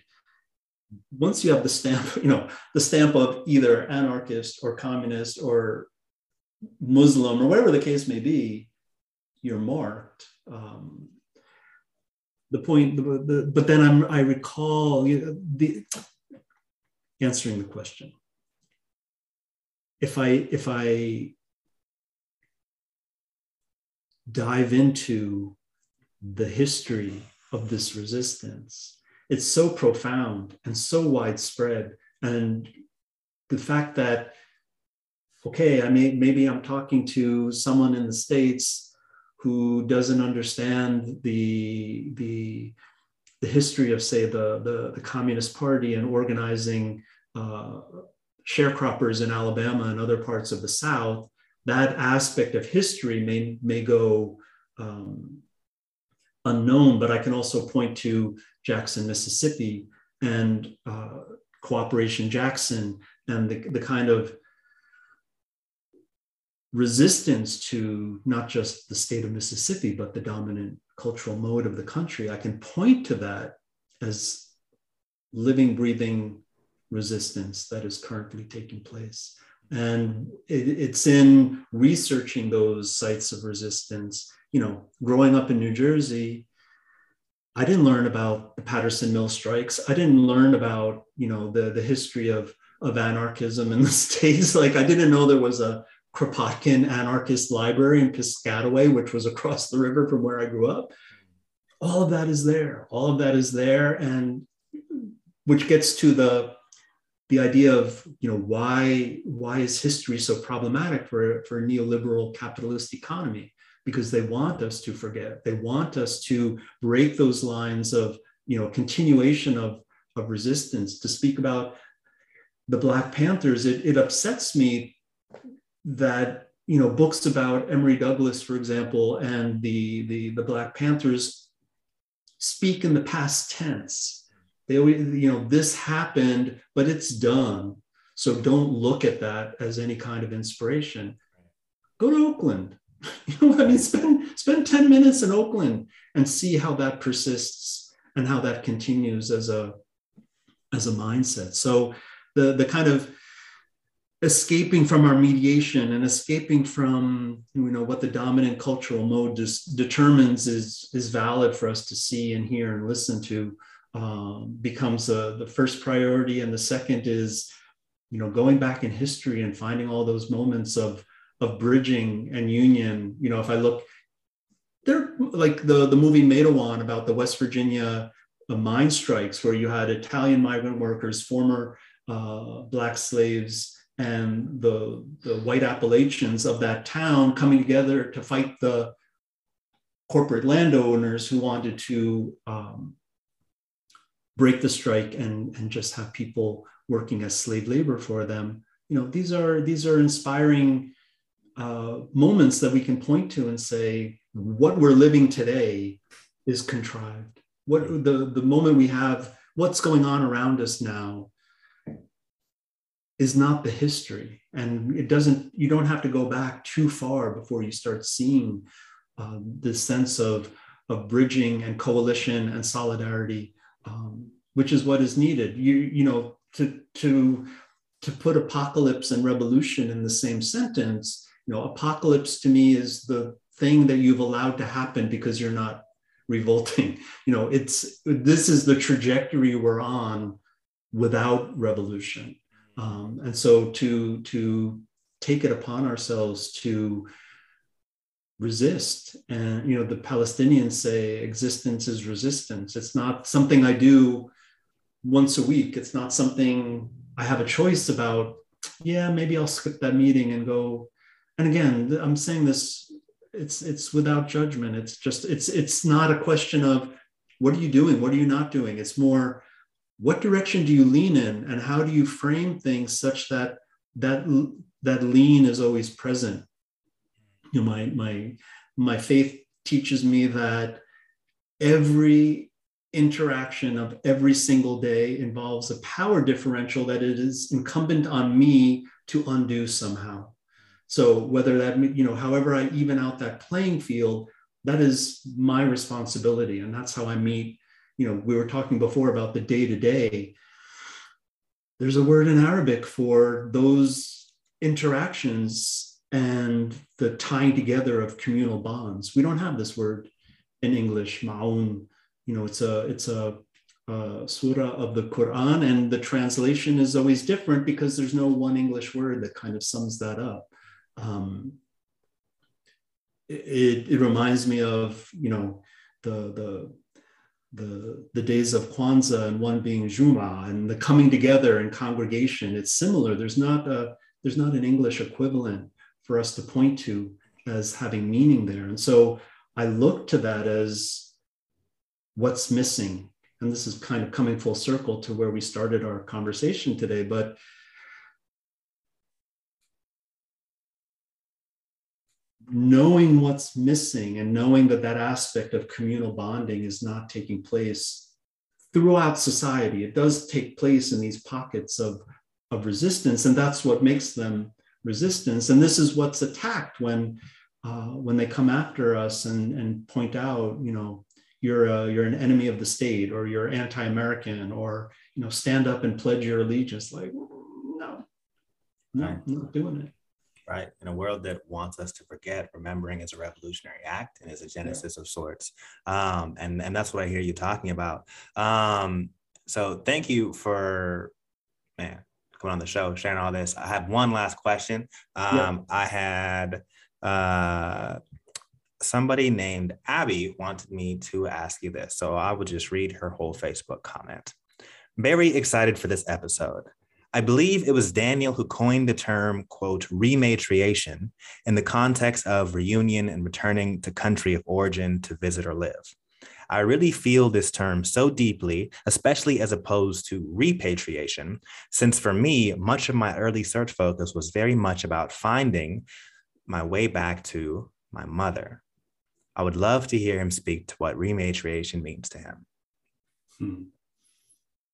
Once you have the stamp, you know, the stamp of either anarchist or communist or Muslim or whatever the case may be, you're marked. Um, the point, the, the, but then I'm, I recall the answering the question. If I if I dive into the history of this resistance. It's so profound and so widespread. And the fact that, okay, I may, maybe I'm talking to someone in the States who doesn't understand the, the, the history of, say, the, the, the Communist Party and organizing uh, sharecroppers in Alabama and other parts of the South, that aspect of history may, may go um, unknown, but I can also point to Jackson, Mississippi, and uh, Cooperation Jackson, and the, the kind of resistance to not just the state of Mississippi, but the dominant cultural mode of the country. I can point to that as living, breathing resistance that is currently taking place. And it, it's in researching those sites of resistance. You know, growing up in New Jersey, I didn't learn about the Paterson Mill strikes. I didn't learn about, you know, the, the history of, of anarchism in the States. Like I didn't know there was a Kropotkin anarchist library in Piscataway, which was across the river from where I grew up. All of that is there. All of that is there. And which gets to the the idea of you know why why is history so problematic for, for a neoliberal capitalist economy because they want us to forget they want us to break those lines of you know continuation of of resistance to speak about the black panthers it, it upsets me that you know books about emory douglas for example and the the, the black panthers speak in the past tense They always, you know, this happened, but it's done. So don't look at that as any kind of inspiration. Go to Oakland. You know what I mean? Spend spend 10 minutes in Oakland and see how that persists and how that continues as a as a mindset. So the the kind of escaping from our mediation and escaping from you know what the dominant cultural mode just determines is is valid for us to see and hear and listen to um, becomes a, the first priority. And the second is you know going back in history and finding all those moments of of bridging and union. You know if i look they're like the the movie Matewan about the West Virginia uh, mine strikes, where you had Italian migrant workers, former uh, black slaves, and the the white Appalachians of that town coming together to fight the corporate landowners who wanted to um, break the strike and and just have people working as slave labor for them. You know, these are these are inspiring uh, moments that we can point to and say what we're living today is contrived. What the the moment we have, what's going on around us now, is not the history, and it doesn't. You don't have to go back too far before you start seeing uh, this sense of of bridging and coalition and solidarity, um, which is what is needed. You you know to to to put apocalypse and revolution in the same sentence, you know, apocalypse to me is the thing that you've allowed to happen because you're not revolting. You know, it's this is the trajectory we're on without revolution. Um, and so to to take it upon ourselves to resist and you know the palestinians say existence is resistance. It's not something i do once a week. It's not something i have a choice about. Yeah maybe i'll skip that meeting and go. And again i'm saying this it's it's without judgment. It's just it's it's not a question of what are you doing? What are you not doing? It's more what direction do you lean in and how do you frame things such that that that lean is always present you know my my my faith teaches me that every interaction of every single day involves a power differential that it is incumbent on me to undo somehow so whether that, you know, however I even out that playing field, that is my responsibility. And that's how I meet, you know, we were talking before about the day to day. There's a word in Arabic for those interactions and the tying together of communal bonds. We don't have this word in English, ma'un. You know, it's a, it's a, a surah of the Quran, and the translation is always different because there's no one English word that kind of sums that up um, it, it reminds me of you know the the the, the days of Kwanzaa and one being Juma and the coming together in congregation. It's similar. There's not a there's not an English equivalent for us to point to as having meaning there. And so I look to that as what's missing. And this is kind of coming full circle to where we started our conversation today. But knowing what's missing and knowing that that aspect of communal bonding is not taking place throughout society. It does take place in these pockets of, of resistance and that's what makes them resistance. And this is what's attacked when uh, when they come after us and, and point out you know you're a, you're an enemy of the state or you're anti-american or you know stand up and pledge your allegiance. Like no no right. I'm not doing it right? In a world that wants us to forget, remembering is a revolutionary act and is a genesis yeah. of sorts. Um, and, and that's what I hear you talking about. Um, so thank you for, man, coming on the show, sharing all this. I have one last question. Um, yeah. I had uh, somebody named Abby wanted me to ask you this. So I would just read her whole Facebook comment. Very excited for this episode. I believe it was Daniel who coined the term, quote, rematriation in the context of reunion and returning to country of origin to visit or live. I really feel this term so deeply, especially as opposed to repatriation, since for me, much of my early search focus was very much about finding my way back to my mother. I would love to hear him speak to what rematriation means to him. Hmm.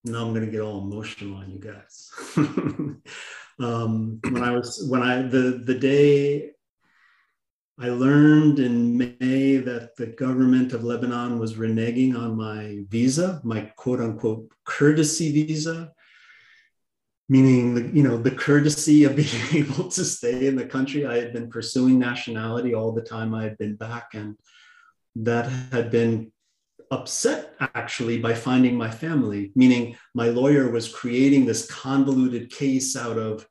Now I'm going to get all emotional on you guys. um, when I was when I the the day I learned in May that the government of Lebanon was reneging on my visa, my quote unquote courtesy visa, meaning the, you know the courtesy of being able to stay in the country. I had been pursuing nationality all the time I had been back, and that had been upset actually by finding my family, meaning my lawyer was creating this convoluted case out of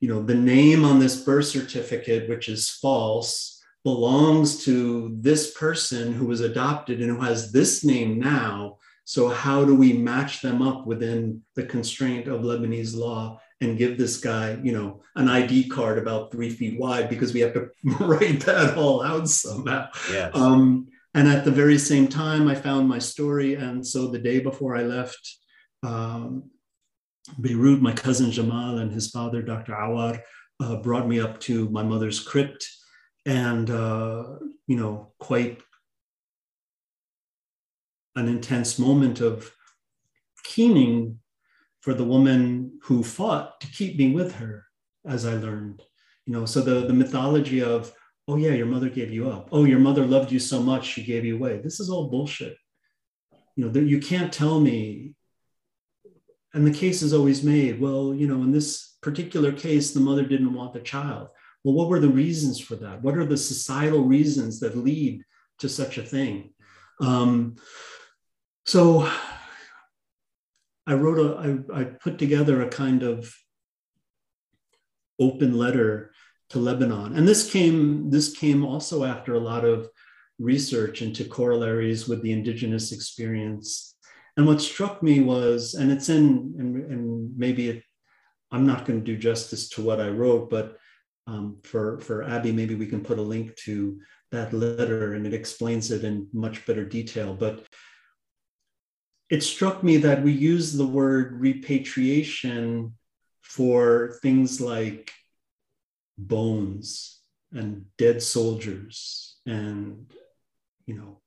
you know, the name on this birth certificate, which is false, belongs to this person who was adopted and who has this name now. So, how do we match them up within the constraint of Lebanese law and give this guy, you know, an ID card about three feet wide because we have to write that all out somehow? Yes. Um, and at the very same time, I found my story. And so the day before I left, um, Beirut, my cousin Jamal and his father, Dr. Awar, uh, brought me up to my mother's crypt and, uh, you know, quite an intense moment of keening for the woman who fought to keep me with her, as I learned. You know, so the, the mythology of, oh, yeah, your mother gave you up. Oh, your mother loved you so much, she gave you away. This is all bullshit. You know, that you can't tell me and the case is always made well you know in this particular case the mother didn't want the child well what were the reasons for that what are the societal reasons that lead to such a thing um, so i wrote a I, I put together a kind of open letter to lebanon and this came this came also after a lot of research into corollaries with the indigenous experience and what struck me was, and it's in, and, and maybe it, I'm not going to do justice to what I wrote, but um, for, for Abby, maybe we can put a link to that letter and it explains it in much better detail. But it struck me that we use the word repatriation for things like bones and dead soldiers and, you know,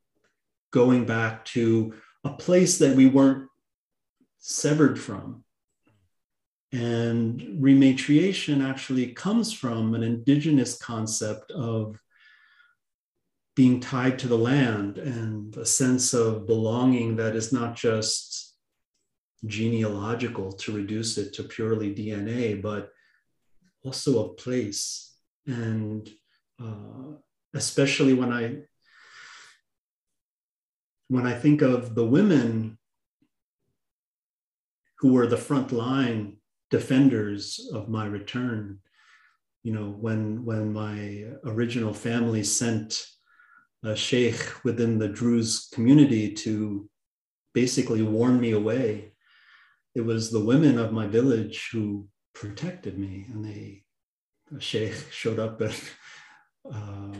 going back to a place that we weren't severed from. And rematriation actually comes from an indigenous concept of being tied to the land and a sense of belonging that is not just genealogical to reduce it to purely DNA, but also a place. And uh, especially when I when I think of the women who were the front line defenders of my return, you know, when, when my original family sent a sheikh within the Druze community to basically warn me away, it was the women of my village who protected me. And they, a sheikh showed up at uh,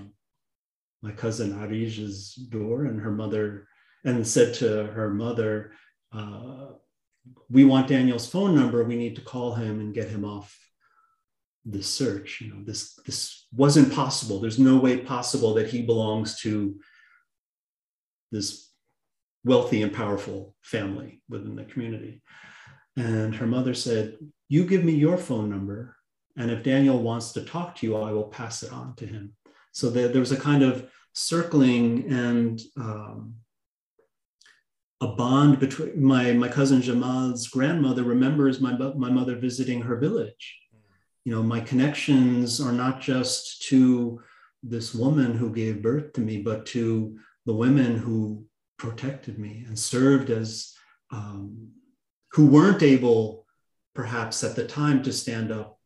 my cousin Arij's door, and her mother and said to her mother, uh, we want Daniel's phone number. We need to call him and get him off the search. You know, this this wasn't possible. There's no way possible that he belongs to this wealthy and powerful family within the community. And her mother said, "You give me your phone number, and if Daniel wants to talk to you, I will pass it on to him." So there, there was a kind of circling and um, a bond between my my cousin Jamal's grandmother remembers my my mother visiting her village. You know, my connections are not just to this woman who gave birth to me, but to the women who protected me and served as um, who weren't able, perhaps at the time, to stand up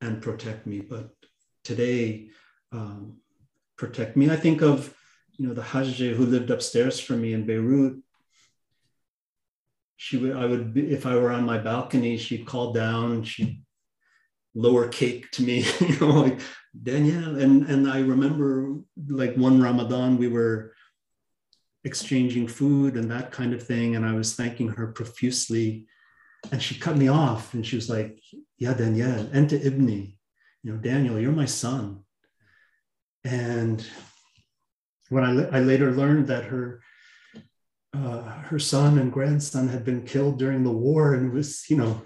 and protect me, but today um, protect me. I think of you know the Hajj who lived upstairs from me in Beirut she would i would be, if i were on my balcony she'd call down she'd lower cake to me you know like danielle and and i remember like one ramadan we were exchanging food and that kind of thing and i was thanking her profusely and she cut me off and she was like yeah Daniel, enta ibni you know daniel you're my son and when I, I later learned that her uh, her son and grandson had been killed during the war and was, you know,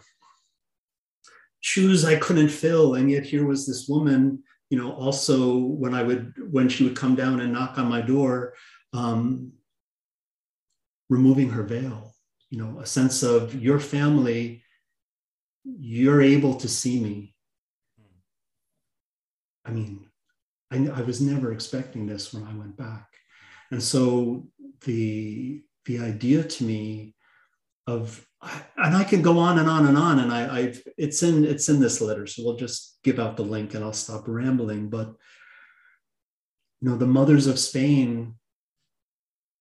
shoes I couldn't fill. And yet here was this woman, you know, also when I would, when she would come down and knock on my door, um, removing her veil, you know, a sense of your family, you're able to see me. I mean, I, I was never expecting this when I went back. And so the the idea to me of and I can go on and on and on and I I've it's in it's in this letter so we'll just give out the link and I'll stop rambling but you know the mothers of Spain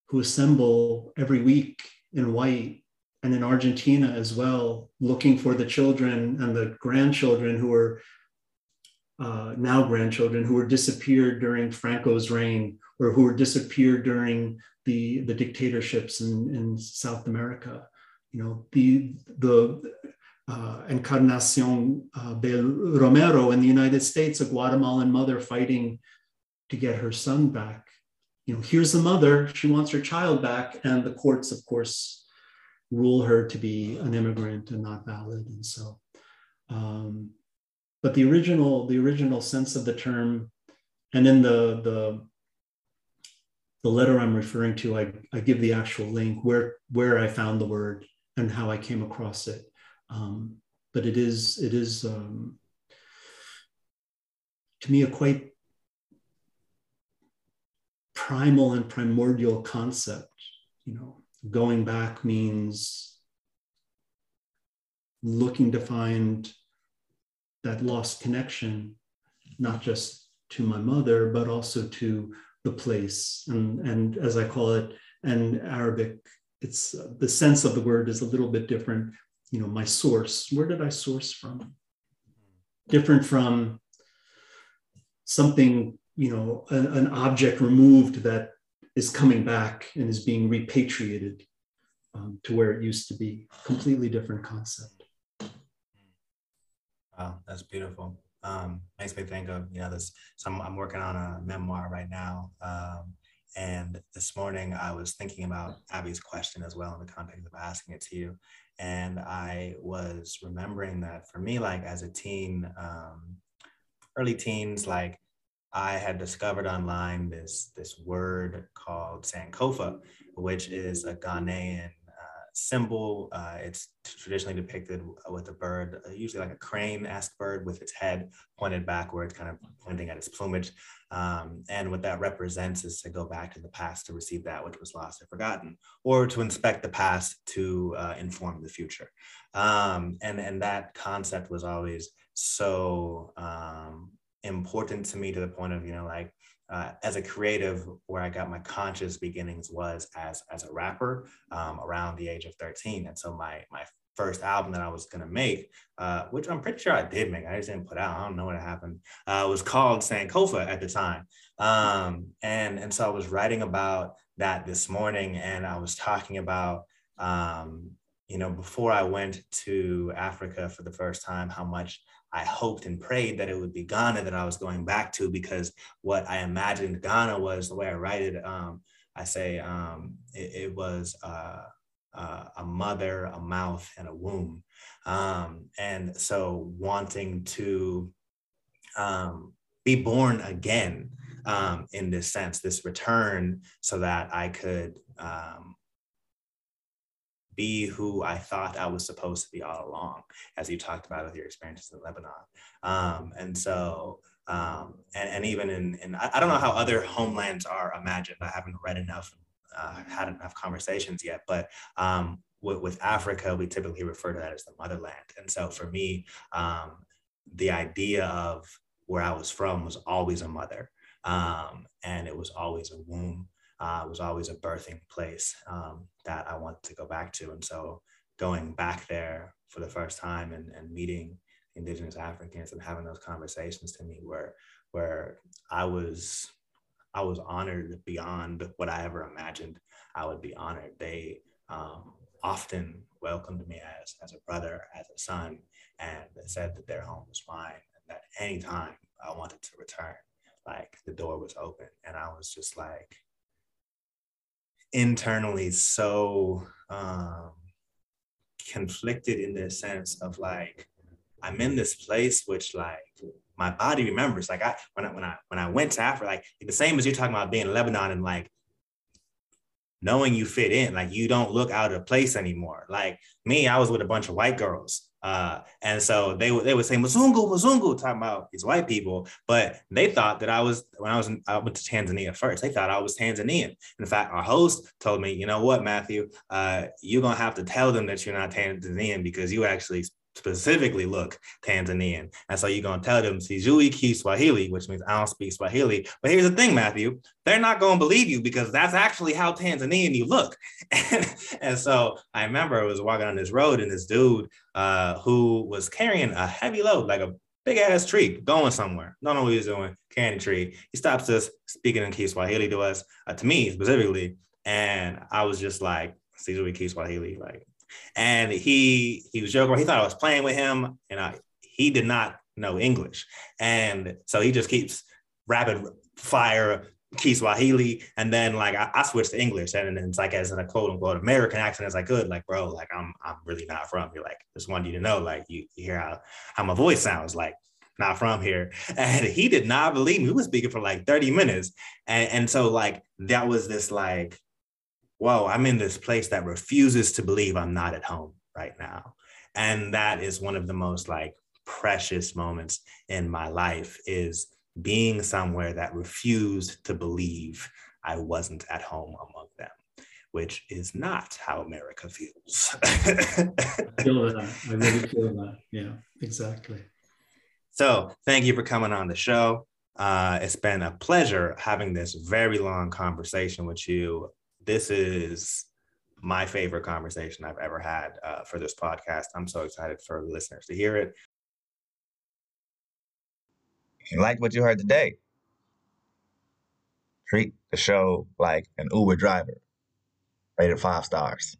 who assemble every week in white and in Argentina as well looking for the children and the grandchildren who are uh, now grandchildren who were disappeared during Franco's reign or who were disappeared during the, the dictatorships in, in South America. You know, the, the uh, Encarnacion uh, Bail Romero in the United States, a Guatemalan mother fighting to get her son back. You know, here's the mother, she wants her child back, and the courts, of course, rule her to be an immigrant and not valid. And so, um, but the original, the original sense of the term, and in the the the letter I'm referring to, I, I give the actual link where where I found the word and how I came across it. Um, but it is it is um, to me a quite primal and primordial concept. You know, going back means looking to find that lost connection, not just to my mother, but also to the place. And and as i call it in arabic it's the sense of the word is a little bit different. You know my source where did i source from? Different from something you know an, an object removed that is coming back and is being repatriated um, to where it used to be. Completely different concept. Wow that's beautiful. Um, makes me think of you know this. So I'm, I'm working on a memoir right now, um, and this morning I was thinking about Abby's question as well in the context of asking it to you, and I was remembering that for me, like as a teen, um, early teens, like I had discovered online this this word called Sankofa, which is a Ghanaian symbol. Uh, it's traditionally depicted with a bird, uh, usually like a crane-esque bird with its head pointed backwards, kind of pointing at its plumage. Um, and what that represents is to go back to the past to receive that which was lost or forgotten, or to inspect the past to uh, inform the future. Um, and, and that concept was always so um, important to me to the point of, you know, like, uh, as a creative, where I got my conscious beginnings was as as a rapper um, around the age of 13. And so my my first album that I was gonna make, uh, which I'm pretty sure I did make, I just didn't put out. I don't know what happened. Uh, was called Sankofa at the time, um, and and so I was writing about that this morning, and I was talking about. Um, you know, before I went to Africa for the first time, how much I hoped and prayed that it would be Ghana that I was going back to because what I imagined Ghana was the way I write it. Um, I say um, it, it, was uh, uh, a mother, a mouth, and a womb. Um, and so wanting to um, be born again um, in this sense, this return, so that I could um, be who I thought I was supposed to be all along, as you talked about with your experiences in Lebanon. Um, and so, um, and, and even in, in, I don't know how other homelands are imagined. I haven't read enough, uh, had enough conversations yet, but um, with, with, Africa, we typically refer to that as the motherland. And so for me, um, the idea of where I was from was always a mother. Um, and it was always a womb uh, was always a birthing place um, that I wanted to go back to. And so going back there for the first time and, and meeting indigenous Africans and having those conversations to me where where I was I was honored beyond what I ever imagined I would be honored. They um, often welcomed me as, as a brother, as a son, and said that their home was mine and that anytime I wanted to return, like the door was open. And I was just like, internally so um, conflicted in the sense of like I'm in this place which like my body remembers. Like I when I when I when I went to Africa, like the same as you're talking about being in Lebanon and like knowing you fit in, like you don't look out of place anymore. Like me, I was with a bunch of white girls. Uh, and so they would they would say Mzungu, Mzungu, talking about these white people, but they thought that I was when I was in, I went to Tanzania first. They thought I was Tanzanian. In fact, our host told me, you know what, Matthew, uh, you're gonna have to tell them that you're not Tanzanian because you actually specifically look Tanzanian. And so you're going to tell them Sijui Kiswahili, which means I don't speak Swahili. But here's the thing, Matthew, they're not going to believe you because that's actually how Tanzanian you look. and, so I remember I was walking on this road and this dude uh, who was carrying a heavy load, like a big ass tree going somewhere. Don't know what he's doing, carrying a tree. He stops us speaking in ki Swahili to us, uh, to me specifically. And I was just like, Sijui Kiswahili, like, and he he was joking. He thought I was playing with him, and I he did not know English, and so he just keeps rapid fire Kiswahili, and then like I, I switched to English, and, and it's like as in a quote unquote American accent as I could, like bro, like I'm I'm really not from here. Like just wanted you to know, like you, you hear how how my voice sounds, like not from here. And he did not believe me. We was speaking for like 30 minutes. And, and so like that was this like whoa, I'm in this place that refuses to believe I'm not at home right now. And that is one of the most like precious moments in my life is being somewhere that refused to believe I wasn't at home among them, which is not how America feels. I feel that. I really feel that. Yeah, exactly. So thank you for coming on the show. Uh, it's been a pleasure having this very long conversation with you this is my favorite conversation I've ever had uh, for this podcast. I'm so excited for the listeners to hear it. If you liked what you heard today, treat the show like an Uber driver, rated five stars.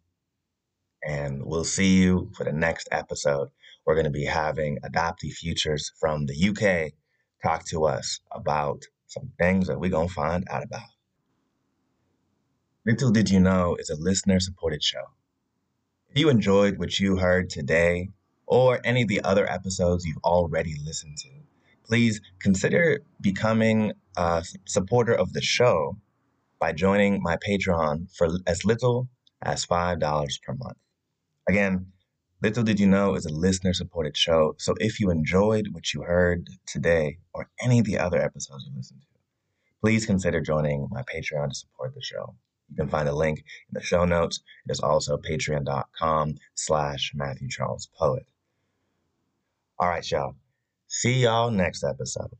And we'll see you for the next episode. We're going to be having Adoptee Futures from the UK talk to us about some things that we're going to find out about. Little Did You Know is a listener supported show. If you enjoyed what you heard today or any of the other episodes you've already listened to, please consider becoming a supporter of the show by joining my Patreon for as little as $5 per month. Again, Little Did You Know is a listener supported show, so if you enjoyed what you heard today or any of the other episodes you listened to, please consider joining my Patreon to support the show. You can find a link in the show notes. It is also patreon.com slash Matthew Charles Poet. All right, y'all. See y'all next episode.